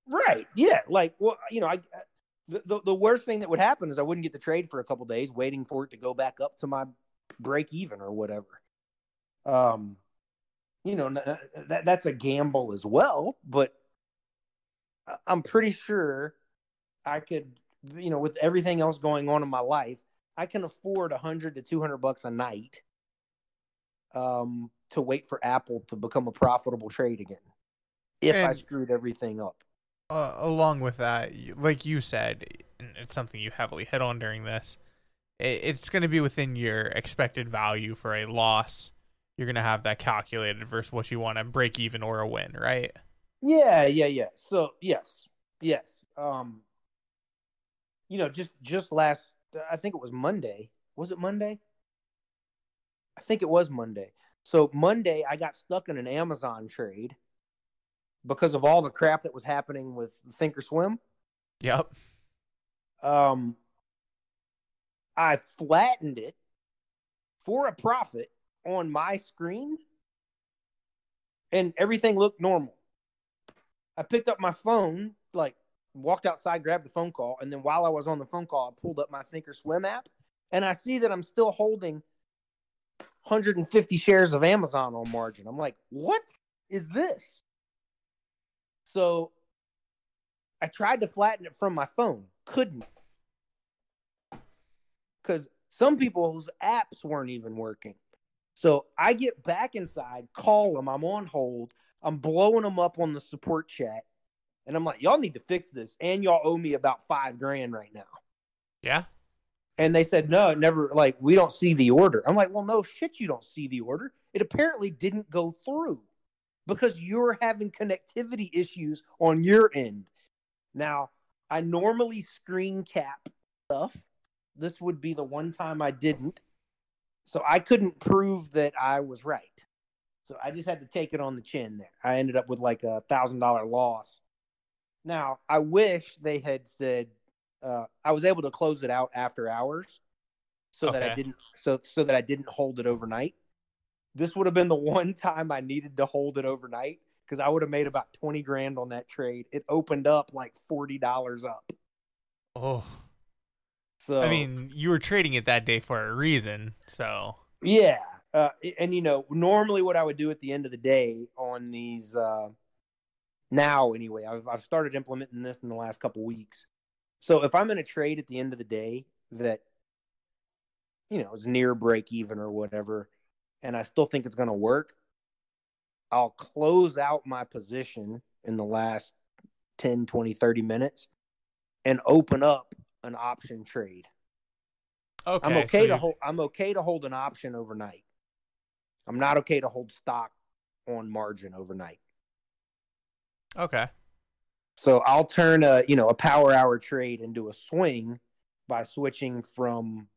Right? Yeah. Like, well, you know, I the, the the worst thing that would happen is I wouldn't get the trade for a couple days, waiting for it to go back up to my break even or whatever. Um, you know, that that's a gamble as well, but I'm pretty sure I could, you know, with everything else going on in my life, I can afford a hundred to two hundred bucks a night, um, to wait for Apple to become a profitable trade again. If I screwed everything up. uh, along with that, like you said, and it's something you heavily hit on during this. it's going to be within your expected value for a loss. You're going to have that calculated versus what you want to break even or a win, right? Yeah, yeah, yeah. So yes, yes. Um, you know, just just last, I think it was Monday. Was it Monday? I think it was Monday. So Monday, I got stuck in an Amazon trade because of all the crap that was happening with Thinkorswim. Yep. Um, I flattened it for a profit on my screen, and everything looked normal. I picked up my phone, like walked outside, grabbed the phone call, and then while I was on the phone call, I pulled up my Thinkorswim app, and I see that I'm still holding 150 shares of Amazon on margin. I'm like, what is this? So I tried to flatten it from my phone, couldn't. Because some people's apps weren't even working. So I get back inside, call them, I'm on hold, I'm blowing them up on the support chat. And I'm like, y'all need to fix this. And y'all owe me about five grand right now. Yeah. And they said, no, never, like, we don't see the order. I'm like, well, no shit, you don't see the order. It apparently didn't go through because you're having connectivity issues on your end. Now, I normally screen cap stuff. This would be the one time I didn't. So I couldn't prove that I was right. So I just had to take it on the chin there. I ended up with like a thousand dollar loss. Now I wish they had said uh, I was able to close it out after hours, so that I didn't so so that I didn't hold it overnight. This would have been the [laughs] one time I needed to hold it overnight because I would have made about twenty grand on that trade. It opened up like forty dollars up. Oh, So I mean, you were trading it that day for a reason, so Yeah, uh, and you know, normally what I would do at the end of the day on these, uh, now anyway, I've I've started implementing this in the last couple weeks. So if I'm in a trade at the end of the day that, you know, is near break even or whatever, and I still think it's going to work, I'll close out my position in the last 10, 20, 30 minutes and open up an option trade. okay. I'm okay so to hold. I'm okay to hold an option overnight. I'm not okay to hold stock on margin overnight. Okay. So I'll turn a you know a power hour trade into a swing by switching from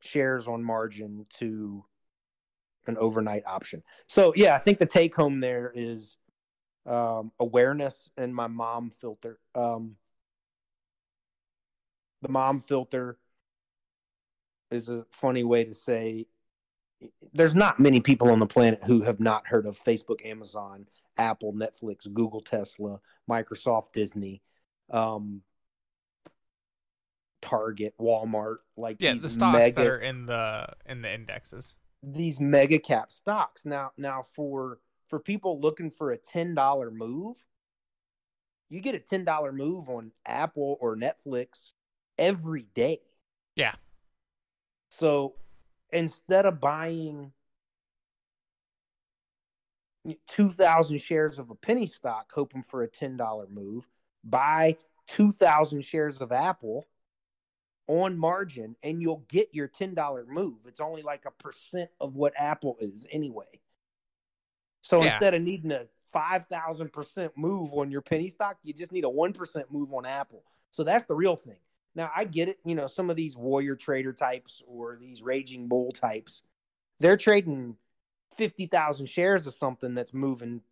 shares on margin to an overnight option. So yeah, I think the take home there is um, awareness and my mom filter. Um, the mom filter is a funny way to say there's not many people on the planet who have not heard of Facebook, Amazon, Apple, Netflix, Google, Tesla, Microsoft, Disney, um, Target, Walmart, like Yeah, these the stocks mega, that are in the in the indexes. these mega cap stocks. Now, now for for people looking for a ten dollar move, you get a ten dollar move on Apple or Netflix every day. Yeah. So instead of buying two thousand shares of a penny stock, hoping for a ten dollar move, buy two thousand shares of Apple on margin and you'll get your $10 move. It's only like a percent of what Apple is anyway. So Yeah. instead of needing a 5,000% move on your penny stock, you just need a 1% move on Apple. So that's the real thing. Now, I get it. You know, some of these warrior trader types or these raging bull types, they're trading 50,000 shares of something that's moving,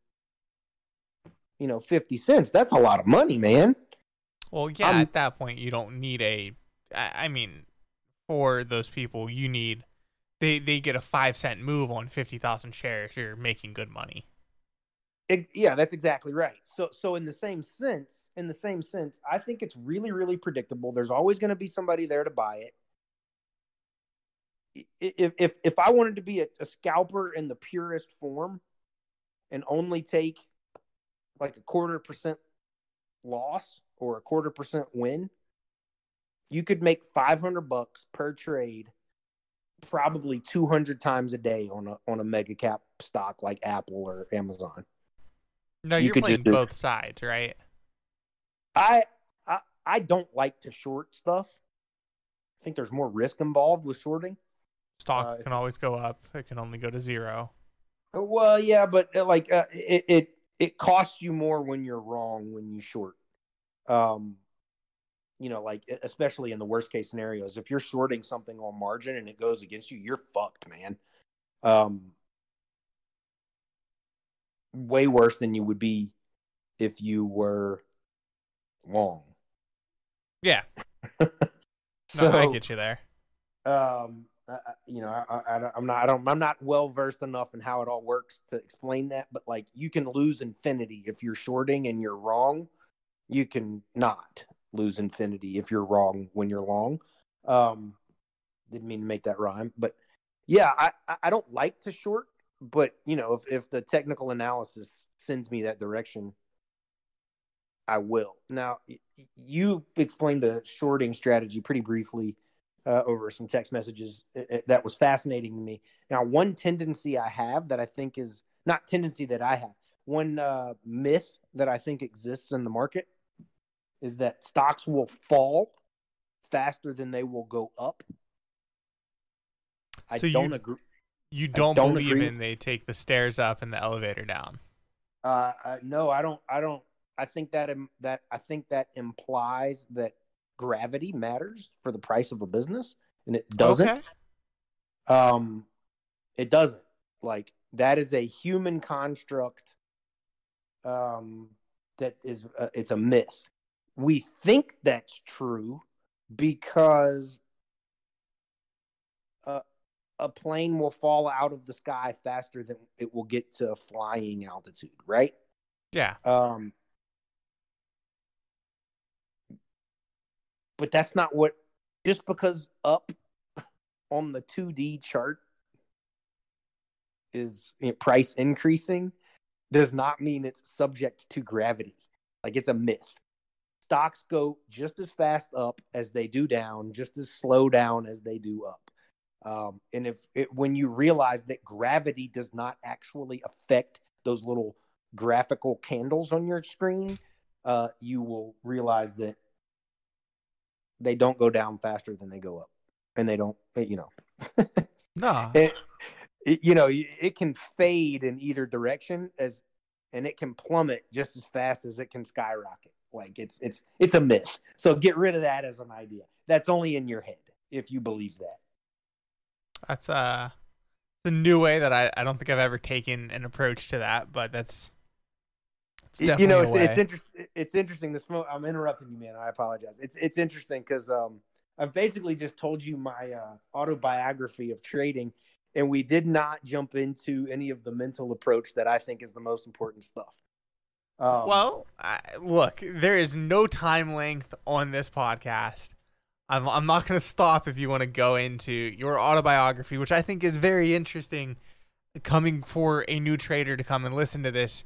you know, 50 cents. That's a lot of money, man. Well, yeah, I'm- at that point you don't need a. I, I mean, for those people, you need they they get a five cent move on fifty thousand shares. You're making good money. It, yeah, that's exactly right. So, so in the same sense, in the same sense, I think it's really, really predictable. There's always going to be somebody there to buy it. I- If if if I wanted to be a, a scalper in the purest form, and only take like a quarter percent loss or a quarter percent win, you could make five hundred bucks per trade, probably two hundred times a day on a on a mega cap stock like Apple or Amazon. No, You you're could playing just do- both sides, right? I, I I don't like to short stuff. I think there's more risk involved with shorting. Stock Uh, can always go up. It can only go to zero. Uh, Well, yeah, but uh, like uh, it, it it costs you more when you're wrong when you short. Um, you know, like especially in the worst case scenarios, if you're shorting something on margin and it goes against you, you're fucked, man. Um, way worse than you would be if you were long. Yeah, so, [laughs] no, I get you there. um I, you know I, I, i'm not I don't, i'm not well versed enough in how it all works to explain that but like you can lose infinity if you're shorting and you're wrong. You can not lose infinity if you're wrong when you're long. Um didn't mean to make that rhyme but yeah i i- don't like to short but you know if, if the technical analysis sends me that direction i will. Now you explained the shorting strategy pretty briefly uh, over some text messages It- it- that was fascinating to me. Now, one tendency I have that I think is not tendency that I have, one uh, myth that I think exists in the market is that stocks will fall faster than they will go up. I So you- don't agree. You don't, don't believe agree. in they take the stairs up and the elevator down. Uh, uh, no, I don't. I don't. I think that im- that I think that implies that gravity matters for the price of a business, and it doesn't. Okay. Um, it doesn't. Like that is a human construct. Um, that is uh, it's a myth. We think that's true because uh, a plane will fall out of the sky faster than it will get to flying altitude, right? Yeah. Um, but that's not what. Just because up on the two D chart is you know, price increasing, does not mean it's subject to gravity. Like it's a myth. Stocks go just as fast up as they do down, just as slow down as they do up. Um, and if it, when you realize that gravity does not actually affect those little graphical candles on your screen, uh, you will realize that they don't go down faster than they go up, and they don't, you know. No. it, it- you know, it can fade in either direction as, and it can plummet just as fast as it can skyrocket. Like it's it's it's a myth. So get rid of that as an idea. That's only in your head if you believe that. That's uh it's a new way that I, I don't think I've ever taken an approach to that, but that's it's Y- definitely you know, a it's way. it's interesting. It's interesting. This mo- I'm interrupting you, man. I apologize. It's it's interesting because um I've basically just told you my uh, autobiography of trading, and we did not jump into any of the mental approach that I think is the most important stuff. Um, Well, I, look, there is no time length on this podcast. I'm, I'm not going to stop if you want to go into your autobiography, which I think is very interesting. Coming for a new trader to come and listen to this,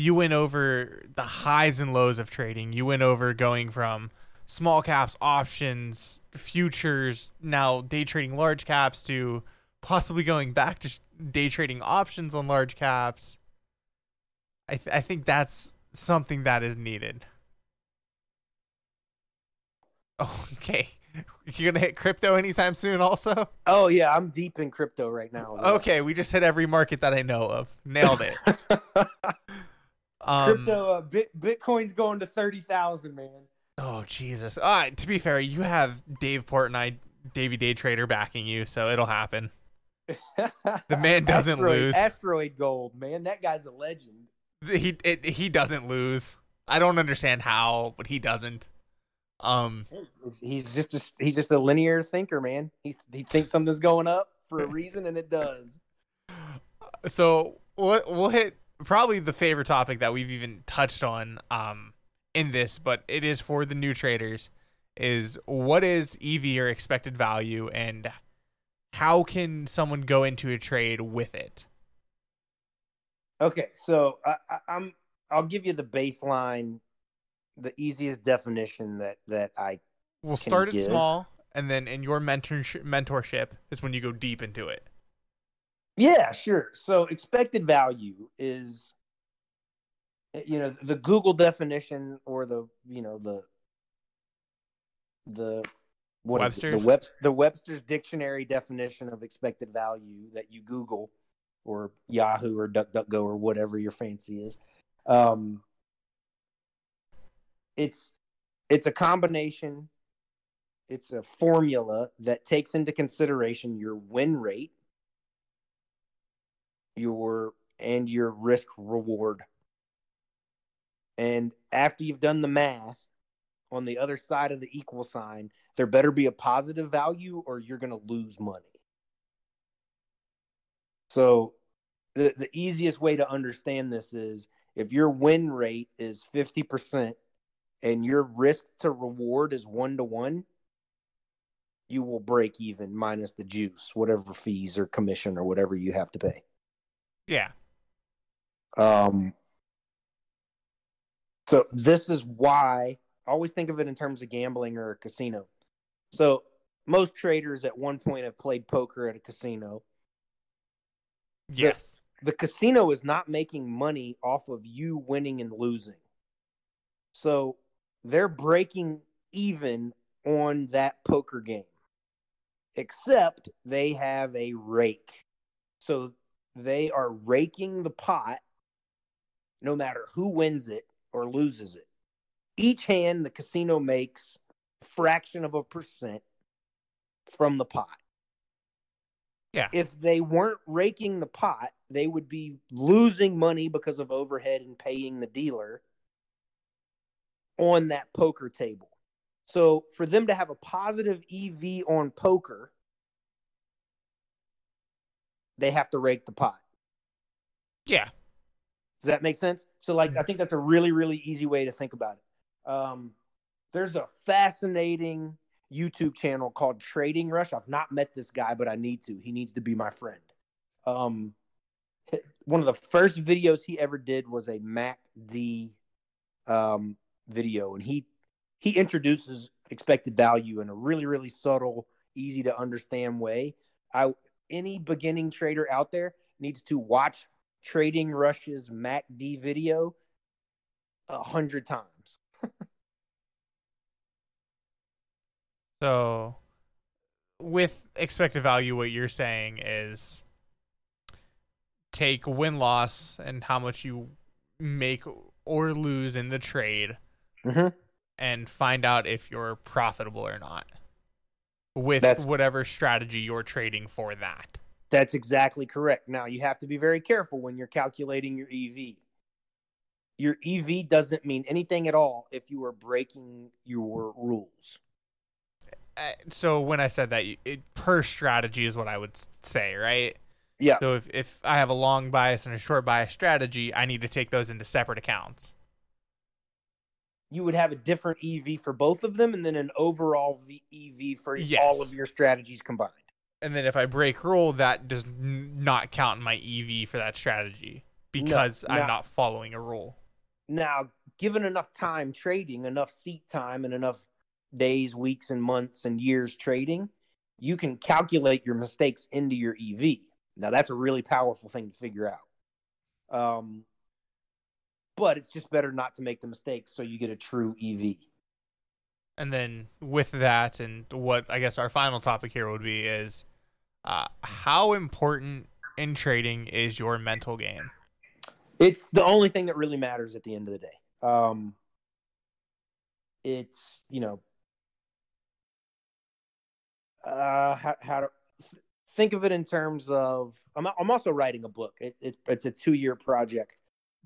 you went over the highs and lows of trading. You went over going from small caps, options, futures, now day trading large caps to possibly going back to day trading options on large caps. I th- I think that's something that is needed. Oh, [laughs] okay. You're gonna hit crypto anytime soon, also. oh yeah, I'm deep in crypto right now. Okay, we just hit every market that I know of. Nailed it. [laughs] Um, crypto, uh, Bit, Bitcoin's going to thirty thousand, man. Oh Jesus! Uh, to be fair, you have Dave Portnoy, Davey Day Trader backing you, so it'll happen. [laughs] The man doesn't Asteroid- lose. Asteroid Gold, man, that guy's a legend. He it, he doesn't lose. I don't understand how, but he doesn't. Um, He's just a, he's just a linear thinker, man. He he thinks something's going up for a reason, and it does. [laughs] so we'll, we'll hit probably the favorite topic that we've even touched on um in this but it is for the new traders is what is ev or expected value and how can someone go into a trade with it Okay, so I, I'm I'll give you the baseline, the easiest definition that that I we'll start it give. small and then in your mentorship mentorship is when you go deep into it Yeah, sure. So expected value is you know the Google definition or the you know the the what is it? Webster's? the Web, the Webster's dictionary definition of expected value that you Google or Yahoo or DuckDuckGo or whatever your fancy is. Um, it's it's a combination. It's a formula that takes into consideration your win rate your and your risk reward. And after you've done the math on the other side of the equal sign, there better be a positive value or you're going to lose money. So the the easiest way to understand this is if your win rate is 50% and your risk to reward is 1 to 1, you will break even minus the juice, whatever fees or commission or whatever you have to pay. Yeah Um, so this is why I always think of it in terms of gambling or a casino. So most traders at one point have played poker at a casino. yes The casino is not making money off of you winning and losing. So they're breaking even on that poker game. Except they have a rake. So they are raking the pot no matter who wins it or loses it. Each hand the casino makes a fraction of a percent from the pot. Yeah. If they weren't raking the pot, they would be losing money because of overhead and paying the dealer on that poker table. So for them to have a positive EV on poker, they have to rake the pot. Yeah. Does that make sense? So, like, I think that's a really, really easy way to think about it. Um, there's a fascinating YouTube channel called Trading Rush. I've not met this guy, but I need to. He needs to be my friend. Um, one of the first videos he ever did was a MACD um, video, and he he introduces expected value in a really, really subtle, easy to understand way. I any beginning trader out there needs to watch Trading Rush's MACD video a hundred times. [laughs] So, with expected value, what you're saying is take win loss and how much you make or lose in the trade mm-hmm. and find out if you're profitable or not with That's- whatever strategy you're trading for that. That's exactly correct. Now you have to be very careful when you're calculating your EV. Your EV doesn't mean anything at all if you are breaking your rules. Uh, so when I said that, it, per strategy is what I would say, right? Yeah. So if, if I have a long bias and a short bias strategy, I need to take those into separate accounts. You would have a different EV for both of them and then an overall v- EV for Yes. all of your strategies combined. And then if I break rule, that does not count in my EV for that strategy because No, I'm no. not following a rule. Now, given enough time trading, enough seat time, and enough days, weeks, and months and years trading, you can calculate your mistakes into your EV. Now, that's a really powerful thing to figure out. Um, but it's just better not to make the mistakes so you get a true EV. And then with that, and what I guess our final topic here would be is uh, how important in trading is your mental game? It's the only thing that really matters at the end of the day. Um, it's you know, uh, how, how to think of it in terms of. I'm I'm also writing a book. It, it it's a two year project,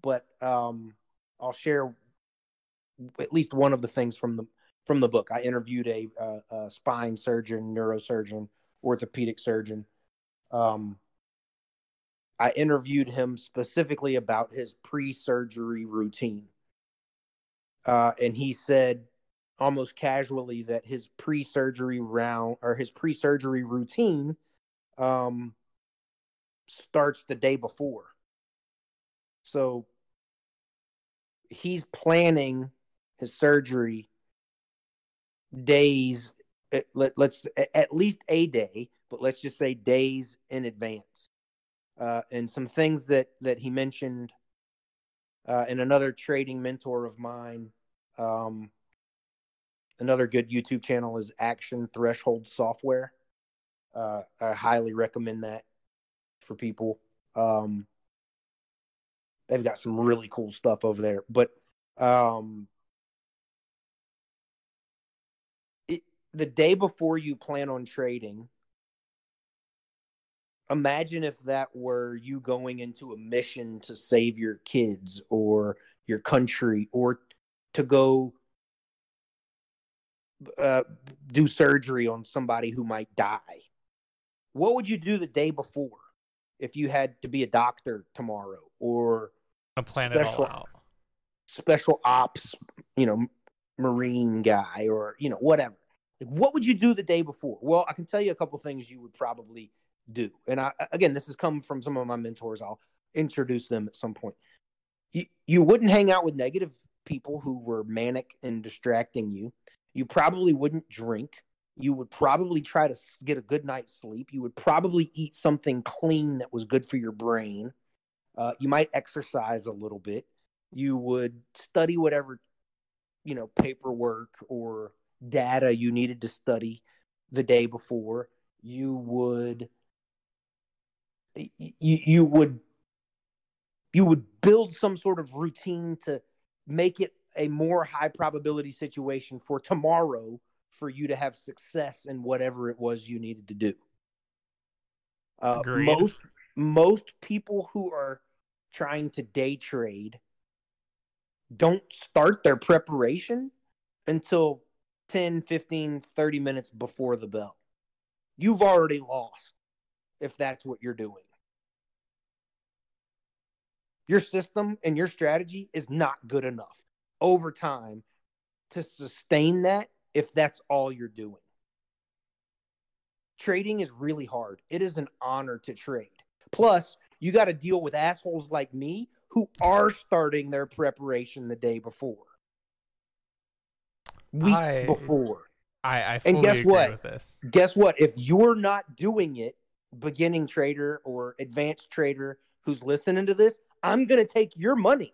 but um, I'll share at least one of the things from the from the book. I interviewed a, uh, a spine surgeon, neurosurgeon, orthopedic surgeon. Um, I interviewed him specifically about his pre-surgery routine, uh, and he said almost casually that his pre-surgery round or his pre-surgery routine um, starts the day before. So he's planning his surgery days. eh, Let, let's at least a day, but let's just say days in advance uh, and some things that that he mentioned uh, and another trading mentor of mine um, another good youtube channel is action threshold software uh, i highly recommend that for people um, they've got some really cool stuff over there but um, it, the day before you plan on trading imagine if that were you going into a mission to save your kids or your country or to go uh, do surgery on somebody who might die. What would you do the day before if you had to be a doctor tomorrow or to plan it all Special- out. special ops, you know, marine guy or, you know, whatever? Like, what would you do the day before? Well, I can tell you a couple things you would probably do. And I, again, this has come from some of my mentors. I'll introduce them at some point. You, you wouldn't hang out with negative people who were manic and distracting you. You probably wouldn't drink. You would probably try to get a good night's sleep. You would probably eat something clean that was good for your brain. Uh, you might exercise a little bit. You would study whatever, you know, paperwork or data you needed to study the day before. You would you, you would you would build some sort of routine to make it a more high probability situation for tomorrow for you to have success in whatever it was you needed to do. Uh, most most people who are trying to day trade don't start their preparation until 10, 15, 30 minutes before the bell. You've already lost if that's what you're doing. Your system and your strategy is not good enough over time to sustain that if that's all you're doing. Trading is really hard. It is an honor to trade. Plus, you got to deal with assholes like me who are starting their preparation the day before, weeks I- before. I, I And guess agree what? with this. Guess what? If you're not doing it, beginning trader or advanced trader who's listening to this, I'm going to take your money.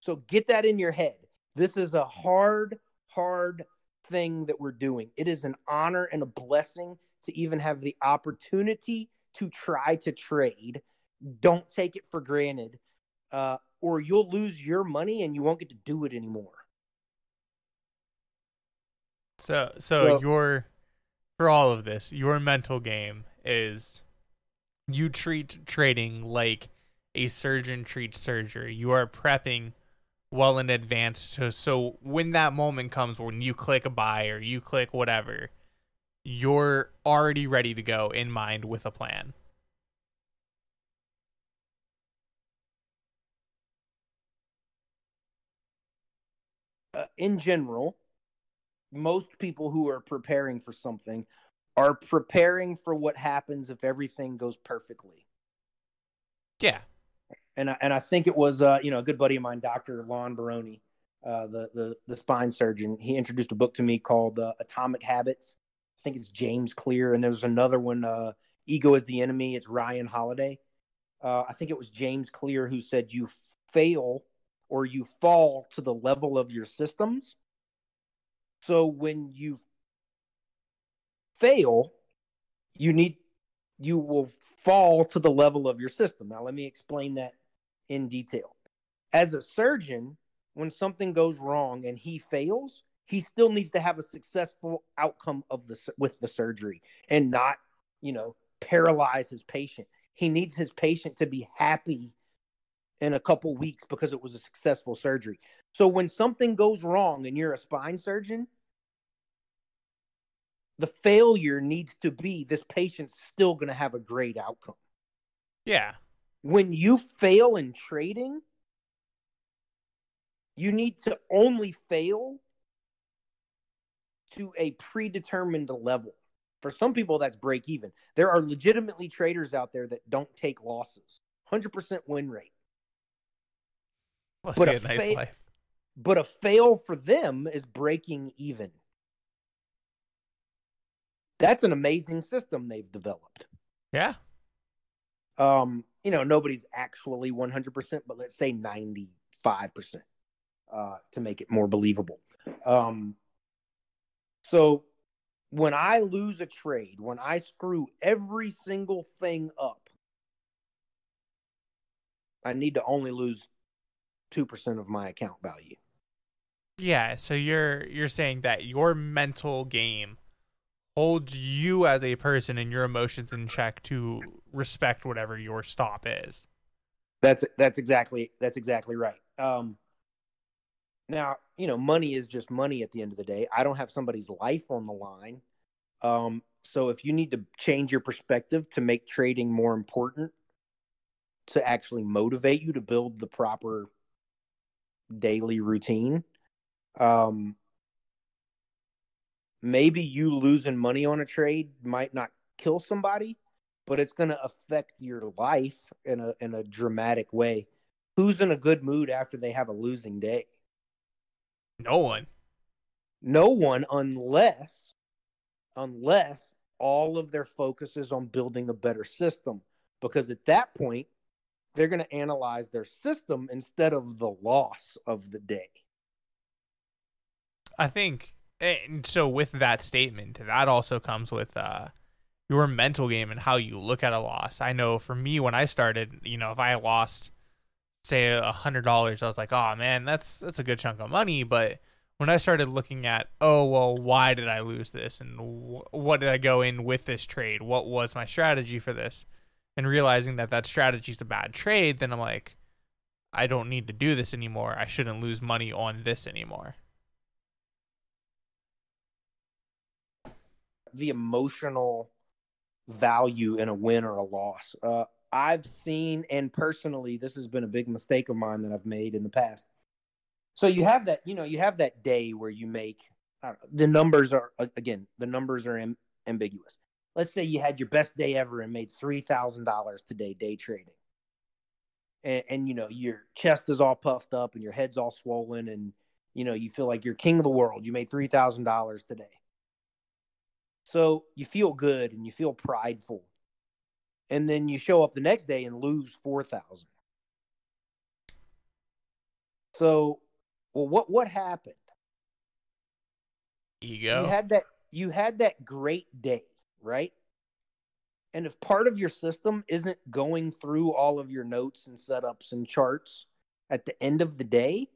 So get that in your head. This is a hard, hard thing that we're doing. It is an honor and a blessing to even have the opportunity to try to trade. Don't take it for granted, uh, or you'll lose your money and you won't get to do it anymore. So, so, So- your for all of this, your mental game is you treat trading like a surgeon treats surgery. You are prepping well in advance to so when that moment comes when you click a buy or you click whatever, you're already ready to go in mind with a plan. uh, in general, most people who are preparing for something are preparing for what happens if everything goes perfectly. Yeah. And I, and I think it was uh, you know a good buddy of mine, Doctor Lon Baroni, uh, the the the spine surgeon. He introduced a book to me called uh, Atomic Habits. I think it's James Clear, and there's another one, uh, Ego is the Enemy. It's Ryan Holiday. Uh, I think it was James Clear who said you fail or you fall to the level of your systems. So when you fail, you need you will fall to the level of your system. Now let me explain that in detail. As a surgeon, when something goes wrong and he fails, he still needs to have a successful outcome of the with the surgery and not, you know, paralyze his patient. He needs his patient to be happy in a couple weeks because it was a successful surgery. So when something goes wrong and you're a spine surgeon, the failure needs to be this patient's still going to have a great outcome. Yeah. When you fail in trading, you need to only fail to a predetermined level. For some people, that's break even. There are legitimately traders out there that don't take losses, 100% win rate. Must But a a nice fa- life. But a fail for them is breaking even. That's an amazing system they've developed. Yeah. Um, you know, nobody's actually 100%, but let's say 95% uh, to make it more believable. Um, so when I lose a trade, when I screw every single thing up, I need to only lose 2% of my account value. Yeah, so you're you're saying that your mental game holds you as a person and your emotions in check to respect whatever your stop is. That's that's exactly that's exactly right. Um, now you know money is just money at the end of the day. I don't have somebody's life on the line. Um, so if you need to change your perspective to make trading more important, to actually motivate you to build the proper daily routine, um, maybe you losing money on a trade might not kill somebody, but it's going to affect your life in a in a dramatic way. Who's in a good mood after they have a losing day? No one. No one unless unless all of their focus is on building a better system because at that point they're going to analyze their system instead of the loss of the day. I think and so with that statement, that also comes with uh your mental game and how you look at a loss. I know for me when I started, you know, if I lost say a hundred dollars, I was like, oh man, that's that's a good chunk of money. But when I started looking at, oh well, why did I lose this, and wh- what did I go in with this trade? What was my strategy for this? And realizing that that strategy is a bad trade, then I'm like, I don't need to do this anymore. I shouldn't lose money on this anymore. The emotional value in a win or a loss. Uh, I've seen, and personally, this has been a big mistake of mine that I've made in the past. So you have that, you know, you have that day where you make the numbers are again, the numbers are Im- ambiguous. Let's say you had your best day ever and made three thousand dollars today day trading, and, and you know your chest is all puffed up and your head's all swollen, and you know you feel like you're king of the world. You made three thousand dollars today, so you feel good and you feel prideful and then you show up the next day and lose 4000 so well what what happened? Ego you had that you had that great day right? And if part of your system isn't going through all of your notes and setups and charts at the end of the day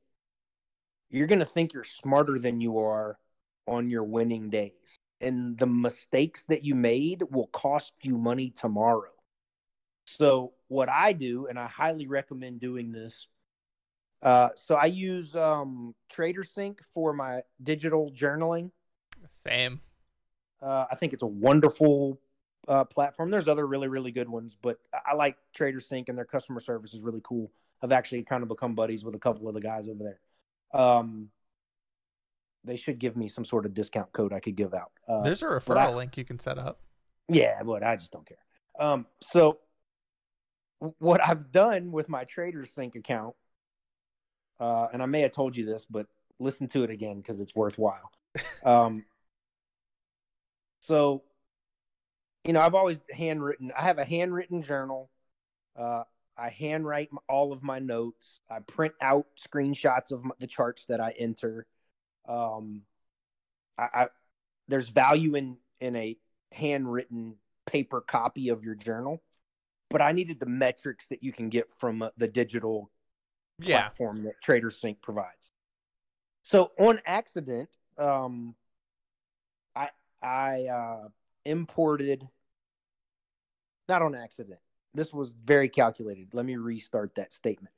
you're going to think you're smarter than you are on your winning days. And the mistakes that you made will cost you money tomorrow so what I do, and I highly recommend doing this. Uh, so I use um, TraderSync for my digital journaling. Same. Uh, I think it's a wonderful uh, platform. There's other really really good ones, but I like TraderSync and their customer service is really cool. I've actually kind of become buddies with a couple of the guys over there. Um, they should give me some sort of discount code I could give out. Uh, There's a referral I, link you can set up. Yeah, but I just don't care. Um, so what I've done with my TraderSync account, uh, and I may have told you this, but listen to it again because it's worthwhile. [laughs] um, so, you know, I've always handwritten. I have a handwritten journal. Uh, I handwrite all of my notes. I print out screenshots of my, the charts that I enter. Um, I, I there's value in in a handwritten paper copy of your journal but I needed the metrics that you can get from uh, the digital yeah. platform that TraderSync provides. So on accident, um, I I uh, imported not on accident. This was very calculated. Let me restart that statement.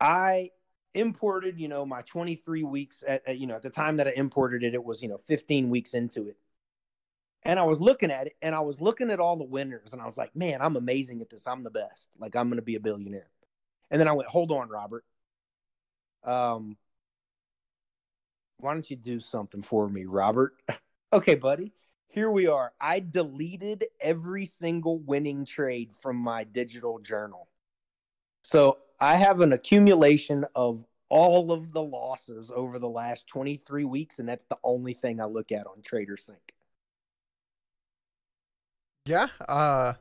I imported, you know, my 23 weeks at, at, you know, at the time that I imported it, it was, you know, 15 weeks into it. And I was looking at it and I was looking at all the winners and I was like, man, I'm amazing at this. I'm the best. Like I'm going to be a billionaire. And then I went, hold on, Robert. Um, why don't you do something for me, Robert? [laughs] okay, buddy. Here we are. I deleted every single winning trade from my digital journal. So I have an accumulation of all of the losses over the last 23 weeks, and that's the only thing I look at on TraderSync. Yeah. Uh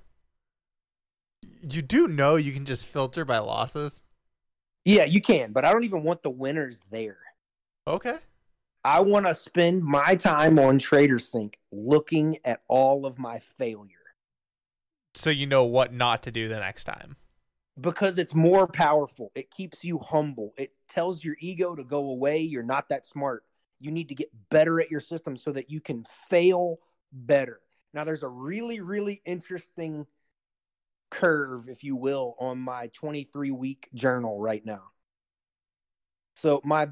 you do know you can just filter by losses? Yeah, you can, but I don't even want the winners there. Okay. I want to spend my time on TraderSync looking at all of my failure. So you know what not to do the next time. Because it's more powerful. It keeps you humble. It tells your ego to go away. You're not that smart. You need to get better at your system so that you can fail better. Now, there's a really, really interesting curve, if you will, on my 23 week journal right now. So, my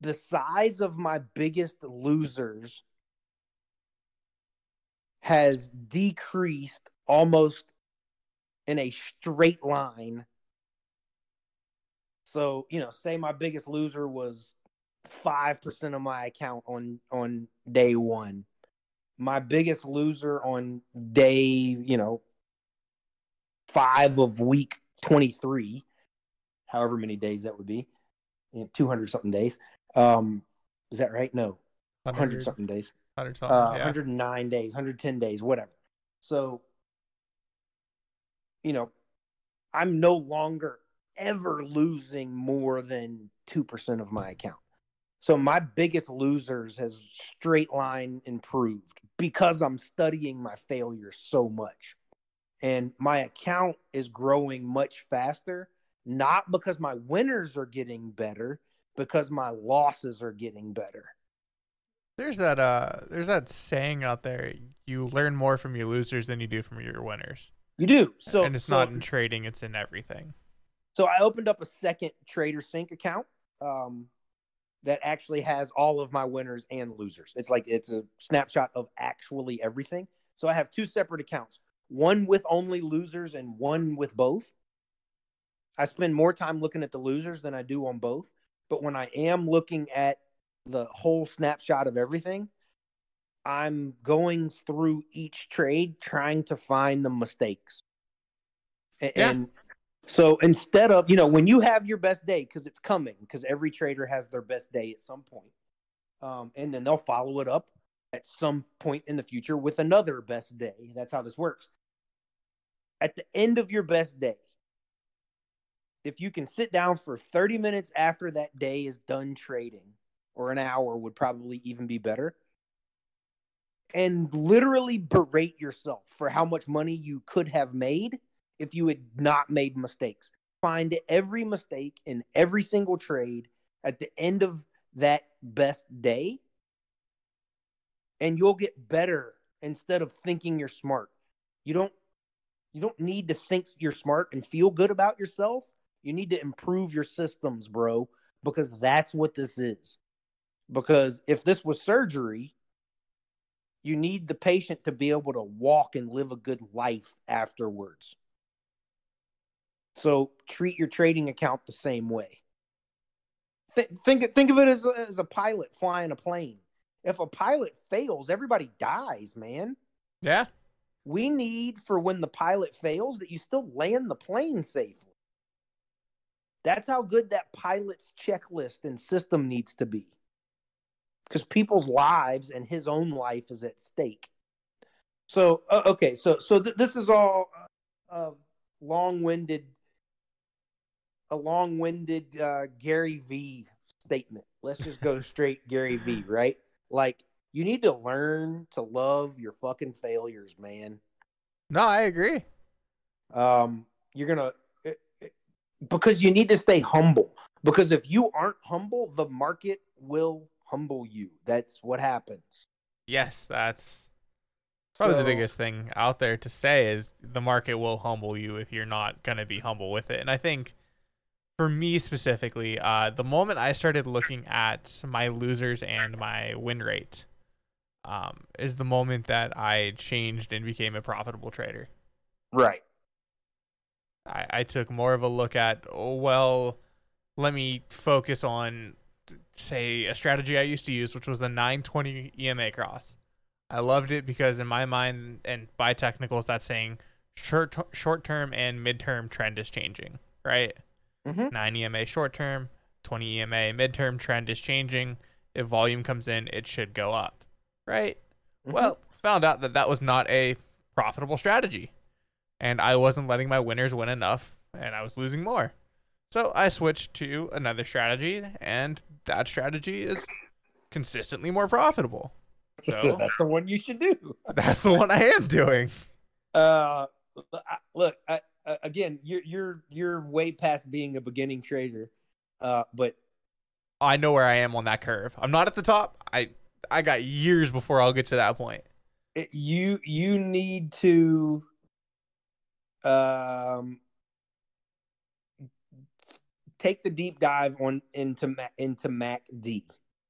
the size of my biggest losers has decreased almost in a straight line. So, you know, say my biggest loser was 5% of my account on on day 1 my biggest loser on day, you know, five of week 23, however many days that would be, you know, 200 something days. Um, is that right? No, 100 something days. 100 something, uh, yeah. 109 days, 110 days, whatever. So, you know, I'm no longer ever losing more than 2% of my account. So my biggest losers has straight line improved because I'm studying my failures so much. And my account is growing much faster, not because my winners are getting better, because my losses are getting better. There's that uh there's that saying out there, you learn more from your losers than you do from your winners. You do. So and it's so, not in trading, it's in everything. So I opened up a second TraderSync account um, that actually has all of my winners and losers. It's like it's a snapshot of actually everything. So I have two separate accounts, one with only losers and one with both. I spend more time looking at the losers than I do on both. But when I am looking at the whole snapshot of everything, I'm going through each trade trying to find the mistakes. And, Yeah. and so instead of, you know, when you have your best day, because it's coming, because every trader has their best day at some point, um, and then they'll follow it up at some point in the future with another best day. That's how this works. At the end of your best day, if you can sit down for 30 minutes after that day is done trading, or an hour would probably even be better, and literally berate yourself for how much money you could have made if you had not made mistakes. Find every mistake in every single trade at the end of that best day, and you'll get better instead of thinking you're smart. You don't you don't need to think you're smart and feel good about yourself. You need to improve your systems, bro, because that's what this is. Because if this was surgery, you need the patient to be able to walk and live a good life afterwards. So treat your trading account the same way. Th- think think of it as a, as a pilot flying a plane. If a pilot fails, everybody dies, man. Yeah. We need for when the pilot fails that you still land the plane safely. That's how good that pilot's checklist and system needs to be. Because people's lives and his own life is at stake. So uh, okay, so so th- this is all uh, uh, long-winded, a long-winded uh, Gary V statement. Let's just go straight Gary V. Right? Like you need to learn to love your fucking failures, man. No, I agree. Um, you're gonna it- it- because you need to stay humble. Because if you aren't humble, the market will humble you. That's what happens. Yes, that's probably the biggest thing out there to say is the market will humble you if you're not going to be humble with it. And I think for me specifically, uh, the moment I started looking at my losers and my win rate um, is the moment that I changed and became a profitable trader. Right. I, I took more of a look at, oh, well, let me focus on, say, a strategy I used to use, which was the 920 EMA cross. I loved it because, in my mind, and by technicals, that's saying short short term and midterm trend is changing, right? Mhm. 9 EMA short term, 20 EMA midterm trend is changing. If volume comes in, it should go up, right? Mhm. Well, found out that that was not a profitable strategy. And I wasn't letting my winners win enough, and I was losing more. So I switched to another strategy, and that strategy is consistently more profitable. [laughs] So that's the one you should do. [laughs] that's the one I am doing. Uh, I- look, I, I- again, you're you're you're way past being a beginning trader. Uh, but I know where I am on that curve. I'm not at the top. I I got years before I'll get to that point. it, you you need to um take the deep dive on into into MACD.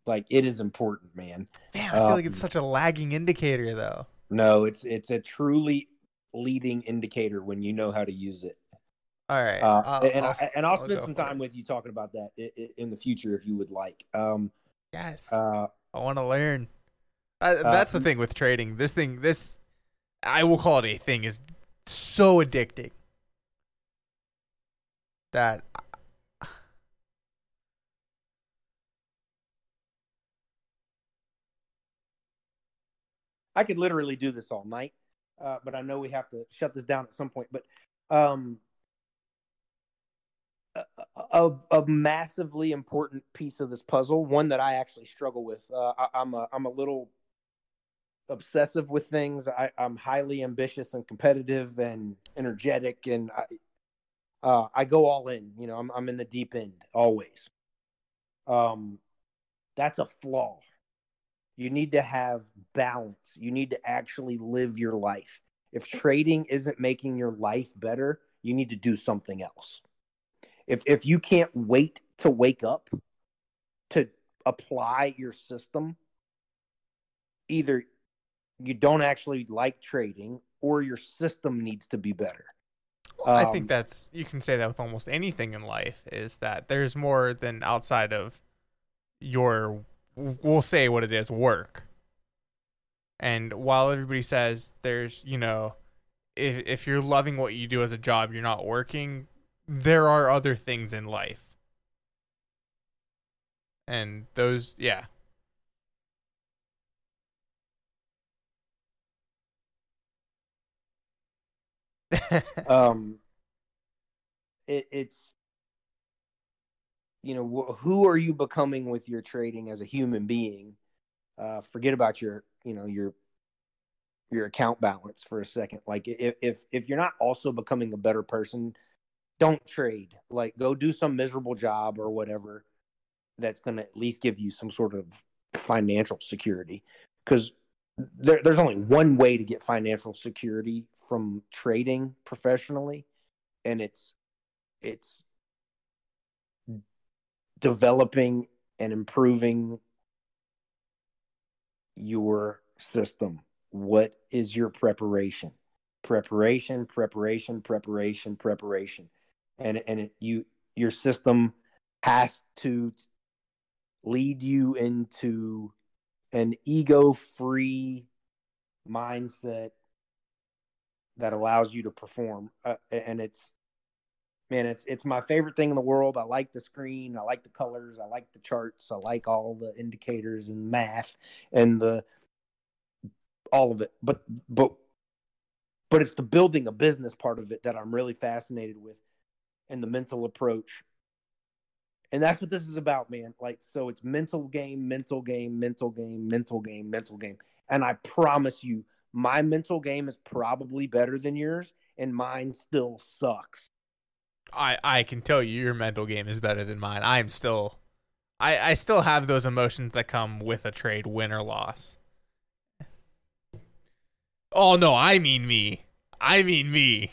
Like it is important, man. Man, I feel like Um, it's such a lagging indicator, though. No, it's it's a truly leading indicator when you know how to use it. All right, Uh, I'll- and, I'll- and I'll I'll spend some it. time with you talking about that i- i- in the future if you would like. Um, Yes, uh, I want to learn. Uh, that's the thing with trading. This thing, this I will call it a thing, is so addicting that I could literally do this all night, uh, but I know we have to shut this down at some point. But um, a, a, a massively important piece of this puzzle, one that I actually struggle with. Uh, I, I'm a I'm a little obsessive with things. I, I'm highly ambitious and competitive and energetic, and I uh, I go all in. You know, I'm I'm in the deep end always. Um, that's a flaw. You need to have balance. You need to actually live your life. If trading isn't making your life better, you need to do something else. If if you can't wait to wake up to apply your system, either you don't actually like trading or your system needs to be better. Well, I think um, that's you can say that with almost anything in life is that there's more than outside of your we'll say what it is work. And while everybody says there's, you know, if if you're loving what you do as a job, you're not working, there are other things in life. And those, yeah. [laughs] um it, it's you know wh- who are you becoming with your trading as a human being? Uh forget about your you know your your account balance for a second. Like if if if you're not also becoming a better person don't trade. Like go do some miserable job or whatever that's going to at least give you some sort of financial security. Because there, there's only one way to get financial security from trading professionally and it's it's developing and improving your system? What is your preparation? Preparation preparation preparation preparation. And and it, you your system has to lead you into an ego free mindset that allows you to perform. Uh, and it's man it's it's my favorite thing in the world i like the screen i like the colors i like the charts i like all the indicators and math and the all of it but but but it's the building a business part of it that i'm really fascinated with and the mental approach and that's what this is about, man. Like, so it's mental game, mental game, mental game, mental game, mental game. And I promise you, my mental game is probably better than yours, and mine still sucks. I I can tell you, your mental game is better than mine. I'm still, I I still have those emotions that come with a trade, win or loss. Oh no, I mean me. I mean me.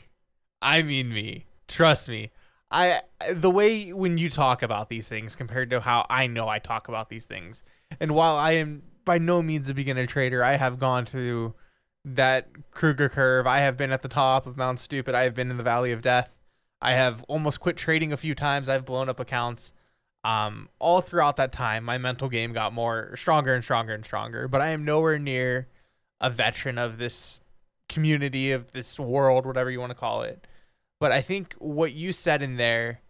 I mean me. Trust me. I the way when you talk about these things compared to how I know I talk about these things. And while I am by no means a beginner trader, I have gone through that Kruger curve. I have been at the top of Mount Stupid. I have been in the Valley of Death. I have almost quit trading a few times. I've blown up accounts. Um, all throughout that time, my mental game got more stronger and stronger and stronger. But I am nowhere near a veteran of this community of this world, whatever you want to call it. But I think what you said in there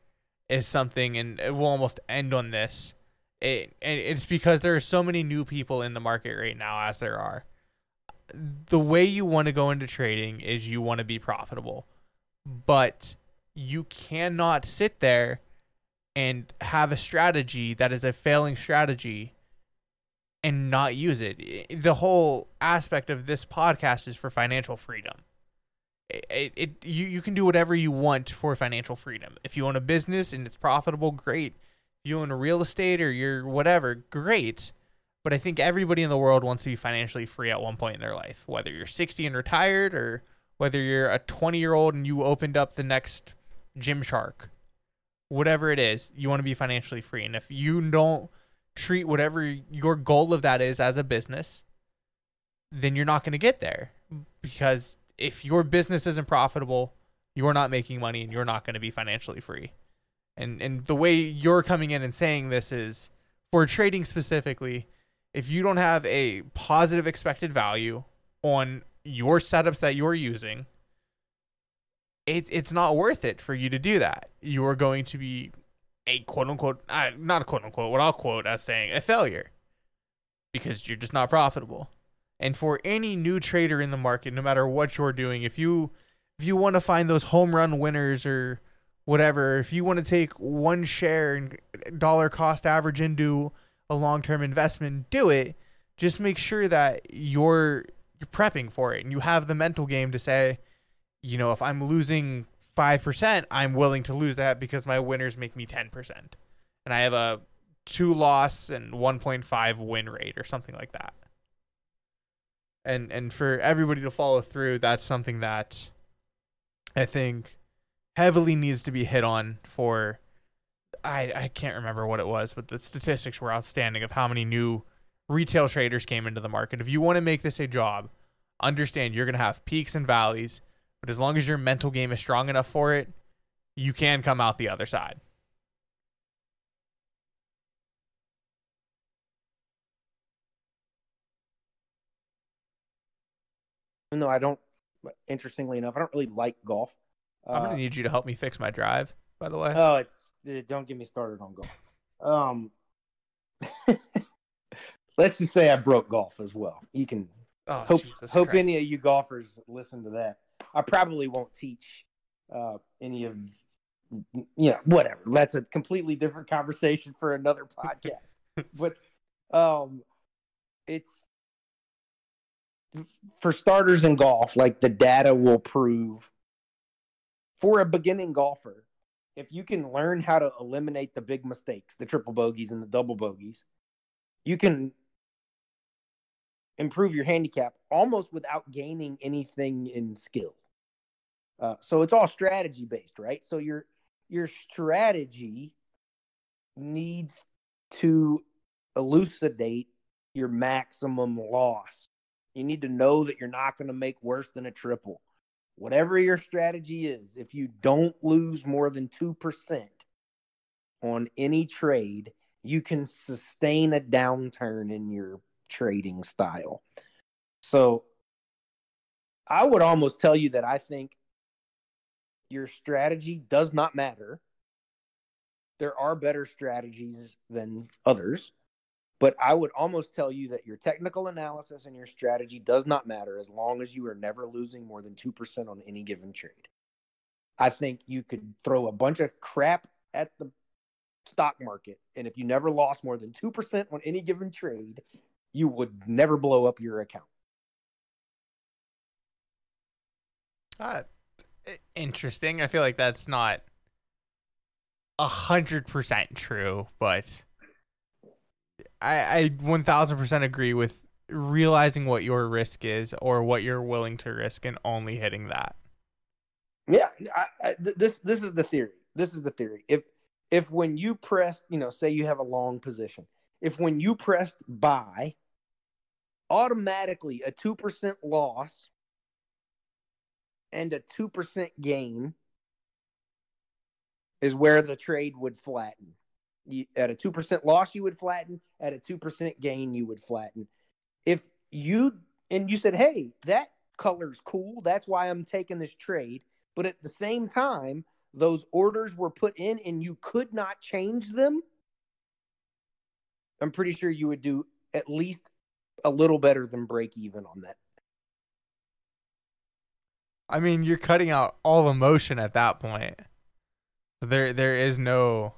is something, and we'll almost end on this. It, it's because there are so many new people in the market right now, as there are. The way you want to go into trading is you want to be profitable, but you cannot sit there and have a strategy that is a failing strategy and not use it. The whole aspect of this podcast is for financial freedom it, it you, you can do whatever you want for financial freedom. If you own a business and it's profitable, great. If you own real estate or you're whatever, great. But I think everybody in the world wants to be financially free at one point in their life, whether you're 60 and retired or whether you're a 20 year old and you opened up the next Gymshark. Whatever it is, you want to be financially free. And if you don't treat whatever your goal of that is as a business, then you're not going to get there because if your business isn't profitable, you're not making money and you're not going to be financially free. And and the way you're coming in and saying this is for trading specifically, if you don't have a positive expected value on your setups that you're using, it, it's not worth it for you to do that. You are going to be a quote unquote, uh, not a quote unquote, what I'll quote as saying a failure because you're just not profitable. And for any new trader in the market, no matter what you're doing, if you if you want to find those home run winners or whatever. If you want to take one share and dollar cost average into a long term investment, do it. Just make sure that you're you're prepping for it and you have the mental game to say, you know, if I'm losing five percent, I'm willing to lose that because my winners make me ten percent, and I have a two loss and one point five win rate or something like that. And and for everybody to follow through, that's something that I think heavily needs to be hit on for I I can't remember what it was, but the statistics were outstanding of how many new retail traders came into the market. If you want to make this a job, understand you're going to have peaks and valleys, but as long as your mental game is strong enough for it, you can come out the other side. Even though I don't, interestingly enough, I don't really like golf. I'm going Uh, to need you to help me fix my drive, by the way. Oh, it's don't get me started on golf. Um, [laughs] let's just say I broke golf as well. You can oh, hope Jesus hope Christ. any of you golfers listen to that. I probably won't teach uh, any of you know whatever. That's a completely different conversation for another podcast. [laughs] but um, it's for starters in golf. Like the data will prove for a beginning golfer, if you can learn how to eliminate the big mistakes, the triple bogeys and the double bogeys, you can improve your handicap almost without gaining anything in skill. Uh, so it's all strategy based, right? So your your strategy needs to elucidate your maximum loss. You need to know that you're not going to make worse than a triple. Whatever your strategy is, if you don't lose more than 2% on any trade, you can sustain a downturn in your trading style. So I would almost tell you that I think your strategy does not matter. There are better strategies than others, but I would almost tell you that your technical analysis and your strategy does not matter as long as you are never losing more than 2% on any given trade. I think you could throw a bunch of crap at the stock market, and if you never lost more than 2% on any given trade, you would never blow up your account. Uh, interesting. I feel like that's not a hundred percent true, but I I one thousand percent agree with realizing what your risk is or what you're willing to risk and only hitting that. Yeah, I, I, th- this this is the theory. This is the theory. If if when you press, you know, say you have a long position, if when you pressed buy, automatically a two percent loss and a two percent gain is where the trade would flatten. You, at a two percent loss, you would flatten. At a two percent gain, you would flatten. If you and you said, "Hey, that color's cool. That's why I'm taking this trade." But at the same time, those orders were put in and you could not change them. I'm pretty sure you would do at least a little better than break even on that. I mean, you're cutting out all emotion at that point. There there is no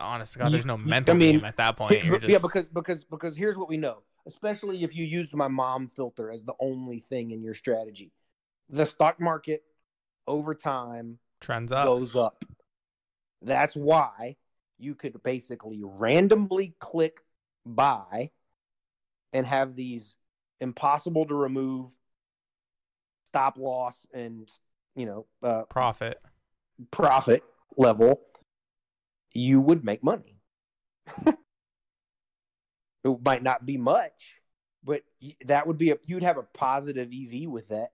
honest to God, there's no mental I mean, game at that point. You're [laughs] just yeah, because because because here's what we know, especially if you used my mom filter as the only thing in your strategy. The stock market over time trends up. goes up. That's why you could basically randomly click buy and have these impossible to remove stop loss and you know uh, Profit. profit level you would make money [laughs] it might not be much but that would be a you'd have a positive ev with that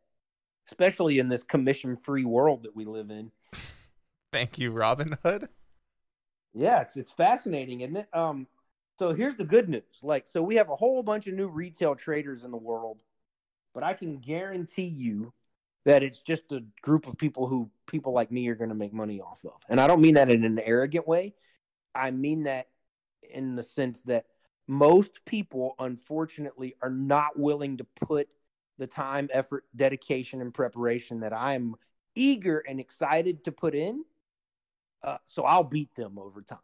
especially in this commission free world that we live in [laughs] Thank you, Robinhood. Yeah, it's it's fascinating, isn't it? Um, so here's the good news. Like, so we have a whole bunch of new retail traders in the world, but I can guarantee you that it's just a group of people who people like me are going to make money off of. And I don't mean that in an arrogant way. I mean that in the sense that most people, unfortunately, are not willing to put the time, effort, dedication, and preparation that I'm eager and excited to put in Uh, so I'll beat them over time.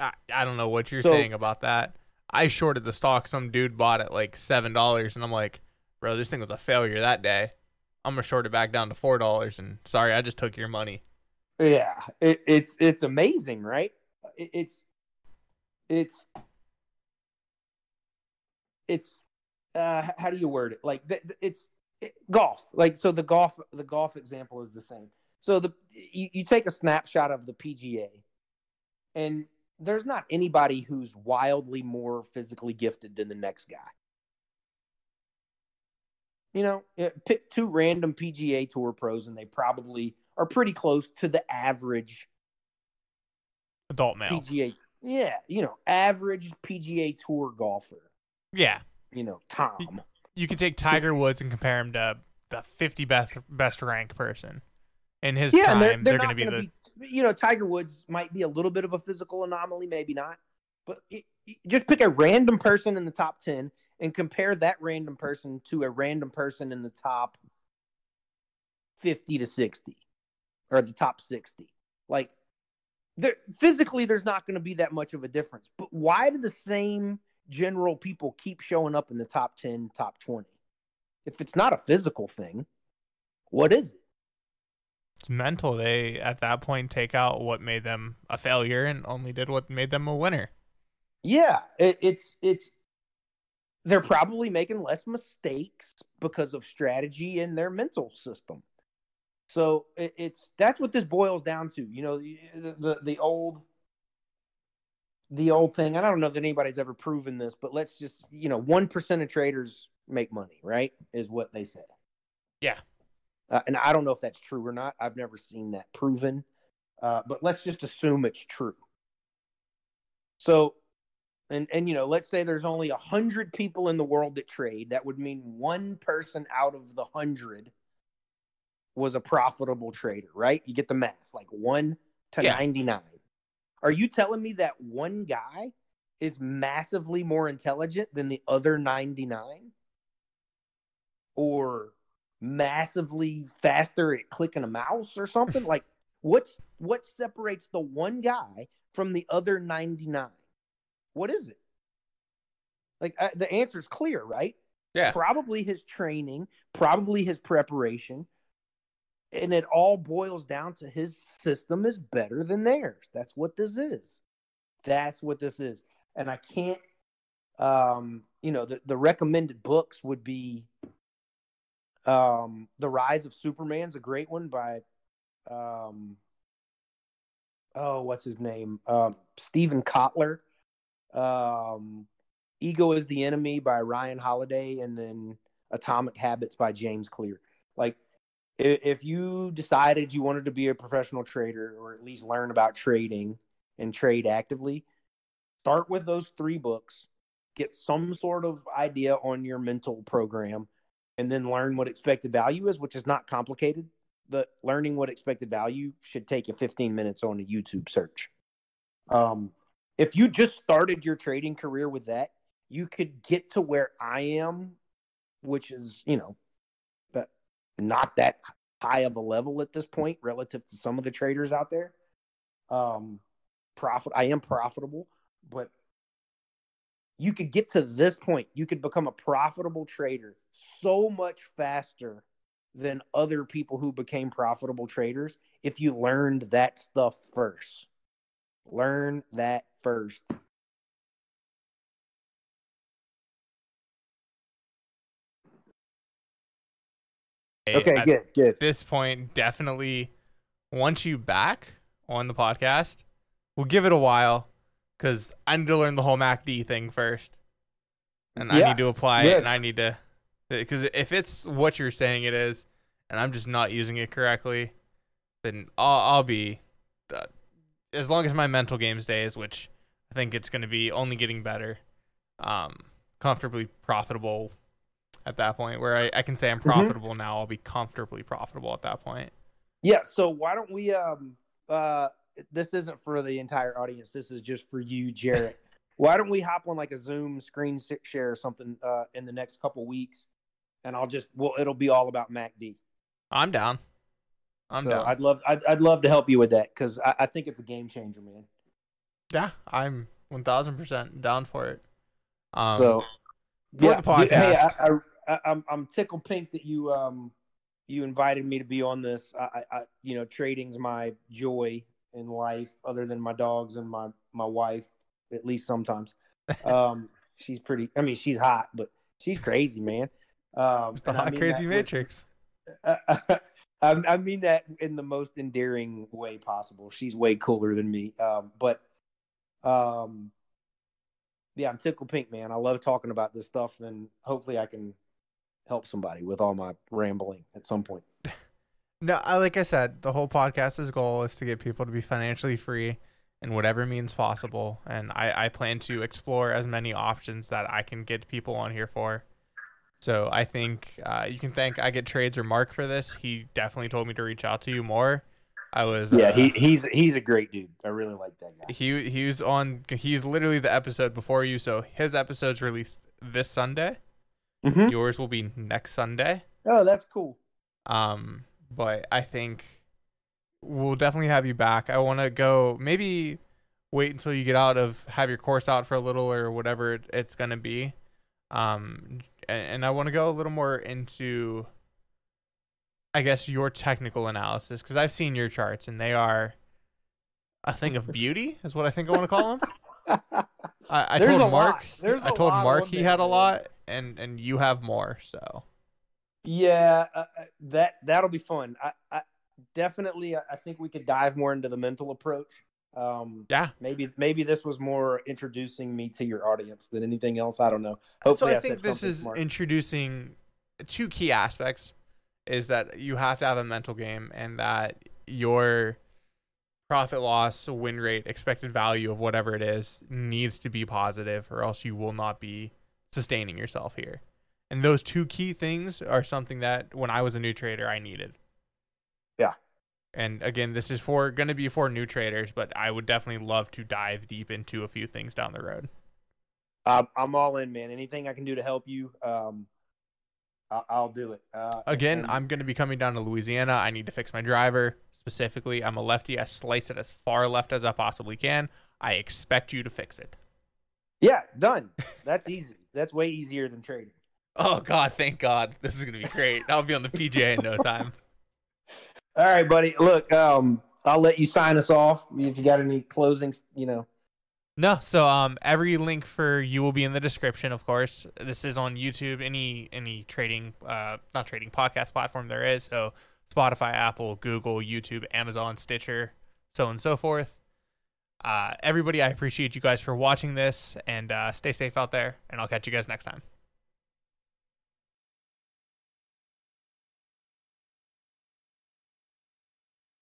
I, I don't know what you're So- saying about that. I shorted the stock. Some dude bought it like seven dollars, and I'm like, bro, this thing was a failure that day. I'm gonna short it back down to four dollars, and sorry, I just took your money. Yeah, it, it's it's amazing, right? It, it's it's it's uh, how do you word it? Like th- th- it's it, golf. Like so, the golf the golf example is the same. So the you, you take a snapshot of the PGA, and there's not anybody who's wildly more physically gifted than the next guy. You know, pick two random PGA Tour pros, and they probably are pretty close to the average Adult male. PGA. Yeah, you know, average PGA Tour golfer. Yeah, You know, Tom. you could take Tiger Woods and compare him to the 50 best best ranked person. In his Yeah, time, they're, they're, they're, going to be the be. You know, Tiger Woods might be a little bit of a physical anomaly, maybe not. But it, it- just pick a random person in the top ten and compare that random person to a random person in the top fifty to sixty, or the top sixty. Like, there physically, there's not going to be that much of a difference. But why do the same general people keep showing up in the top ten, top twenty? If it's not a physical thing, what is it? it's mental. They at that point take out what made them a failure and only did what made them a winner. Yeah, it, it's it's they're probably making less mistakes because of strategy in their mental system. So it, it's that's what this boils down to. You know, the, the the old the old thing. I don't know that anybody's ever proven this, but let's just you know, one percent of traders make money, right? Is what they say. Yeah. uh, and I don't know if that's true or not. I've never seen that proven, uh, but let's just assume it's true. So and and you know let's say there's only a hundred people in the world that trade that would mean one person out of the hundred was a profitable trader right? You get the math like one to Yeah. 99 are you telling me that one guy is massively more intelligent than the other 99 or massively faster at clicking a mouse or something? [laughs] Like what's what separates the one guy from the other 99 what is it? Like uh, the answer is clear, right? Yeah. Probably his training, probably his preparation, and it all boils down to his system is better than theirs. That's what this is. That's what this is. And I can't um, you know, the the recommended books would be um The Rise of Superman's a great one by um oh, what's his name? Um Steven Kotler um, Ego is the Enemy by Ryan Holiday, and then Atomic Habits by James Clear. Like, if you decided you wanted to be a professional trader or at least learn about trading and trade actively, start with those three books, get some sort of idea on your mental program, and then learn what expected value is, which is not complicated. But learning what expected value should take you 15 minutes on a YouTube search. Um, if you just started your trading career with that, you could get to where I am, which is, you know, not that high of a level at this point relative to some of the traders out there. Um, profit, I am profitable, but you could get to this point. You could become a profitable trader so much faster than other people who became profitable traders if you learned that stuff first. Learn that first. Okay, At good, good. this point, definitely want you back on the podcast. We'll give it a while because I need to learn the whole MACD thing first, and I need to apply it, and I need to because if it's what you're saying it is, and I'm just not using it correctly, then I'll, I'll be uh, as long as my mental game stays, which I think it's going to be only getting better, um, comfortably profitable at that point. Where I, I can say I'm Mm-hmm. profitable now, I'll be comfortably profitable at that point. Yeah, so why don't we um uh this isn't for the entire audience. This is just for you, Jarrett. [laughs] why don't we hop on like a Zoom screen share or something uh in the next couple weeks and I'll just well it'll be all about MACD. I'm down. I'm so down. I'd love I'd, I'd love to help you with that because I, I think it's a game changer, man. Yeah, I'm 1000% down for it. Um, so for the podcast. Hey, I, I, I, I'm I'm tickled pink that you um you invited me to be on this. I, I, you know trading's my joy in life, other than my dogs and my my wife. At least sometimes. [laughs] Um, she's pretty. I mean, she's hot, but she's crazy, man. Um, it's the and I hot mean crazy that with- matrix. [laughs] I, I mean that in the most endearing way possible. She's way cooler than me. Um, but um, yeah, I'm tickled pink, man. I love talking about this stuff, and hopefully, I can help somebody with all my rambling at some point. [laughs] No, I, like I said, the whole podcast's goal is to get people to be financially free in whatever means possible, and I, I plan to explore as many options that I can get people on here for. So I think uh, you can thank I get trades or Mark for this. He definitely told me to reach out to you more. I was Yeah, uh, he he's he's a great dude. I really like that guy. he he was on he's literally the episode before you, so his episode's released this Sunday. Mhm. Yours will be next Sunday. Oh, that's cool. Um, but I think we'll definitely have you back. I want to go maybe wait until you get out of have your course out for a little or whatever it- it's gonna be. Um, and, and I want to go a little more into, I guess, your technical analysis because I've seen your charts and they are a thing of beauty, is what I think I want to call them. [laughs] I, I There's told a lot. Mark, There's I told Mark he had a lot, and and you have more. So Yeah, uh, uh, that that'll be fun. I, I definitely. I think we could dive more into the mental approach. Um, yeah, maybe maybe this was more introducing me to your audience than anything else. I don't know. so I I think this is smart. introducing two key aspects is that you have to have a mental game and that your profit loss win rate expected value of whatever it is needs to be positive or else you will not be sustaining yourself here and those two key things are something that when i was a new trader i needed Yeah. and again this is for going to be for new traders but i would definitely love to dive deep into a few things down the road I'm, I'm all in, man. Anything I can do to help you, um, I'll, I'll do it. Uh, Again, and- I'm going to be coming down to Louisiana. I need to fix my driver specifically. I'm a lefty. I slice it as far left as I possibly can. I expect you to fix it. yeah, done. That's easy. That's way easier than trading. Oh God, thank God. This is going to be great. I'll be on the PGA in no time. All right, buddy. Look, um, I'll let you sign us off if you got any closings. You know, No, so um every link for you will be in the description, of course. This is on YouTube, any any trading uh not trading podcast platform there is. So Spotify, Apple, Google, YouTube, Amazon, Stitcher, so on and so forth. Uh everybody, I appreciate you guys for watching this and uh stay safe out there and I'll catch you guys next time.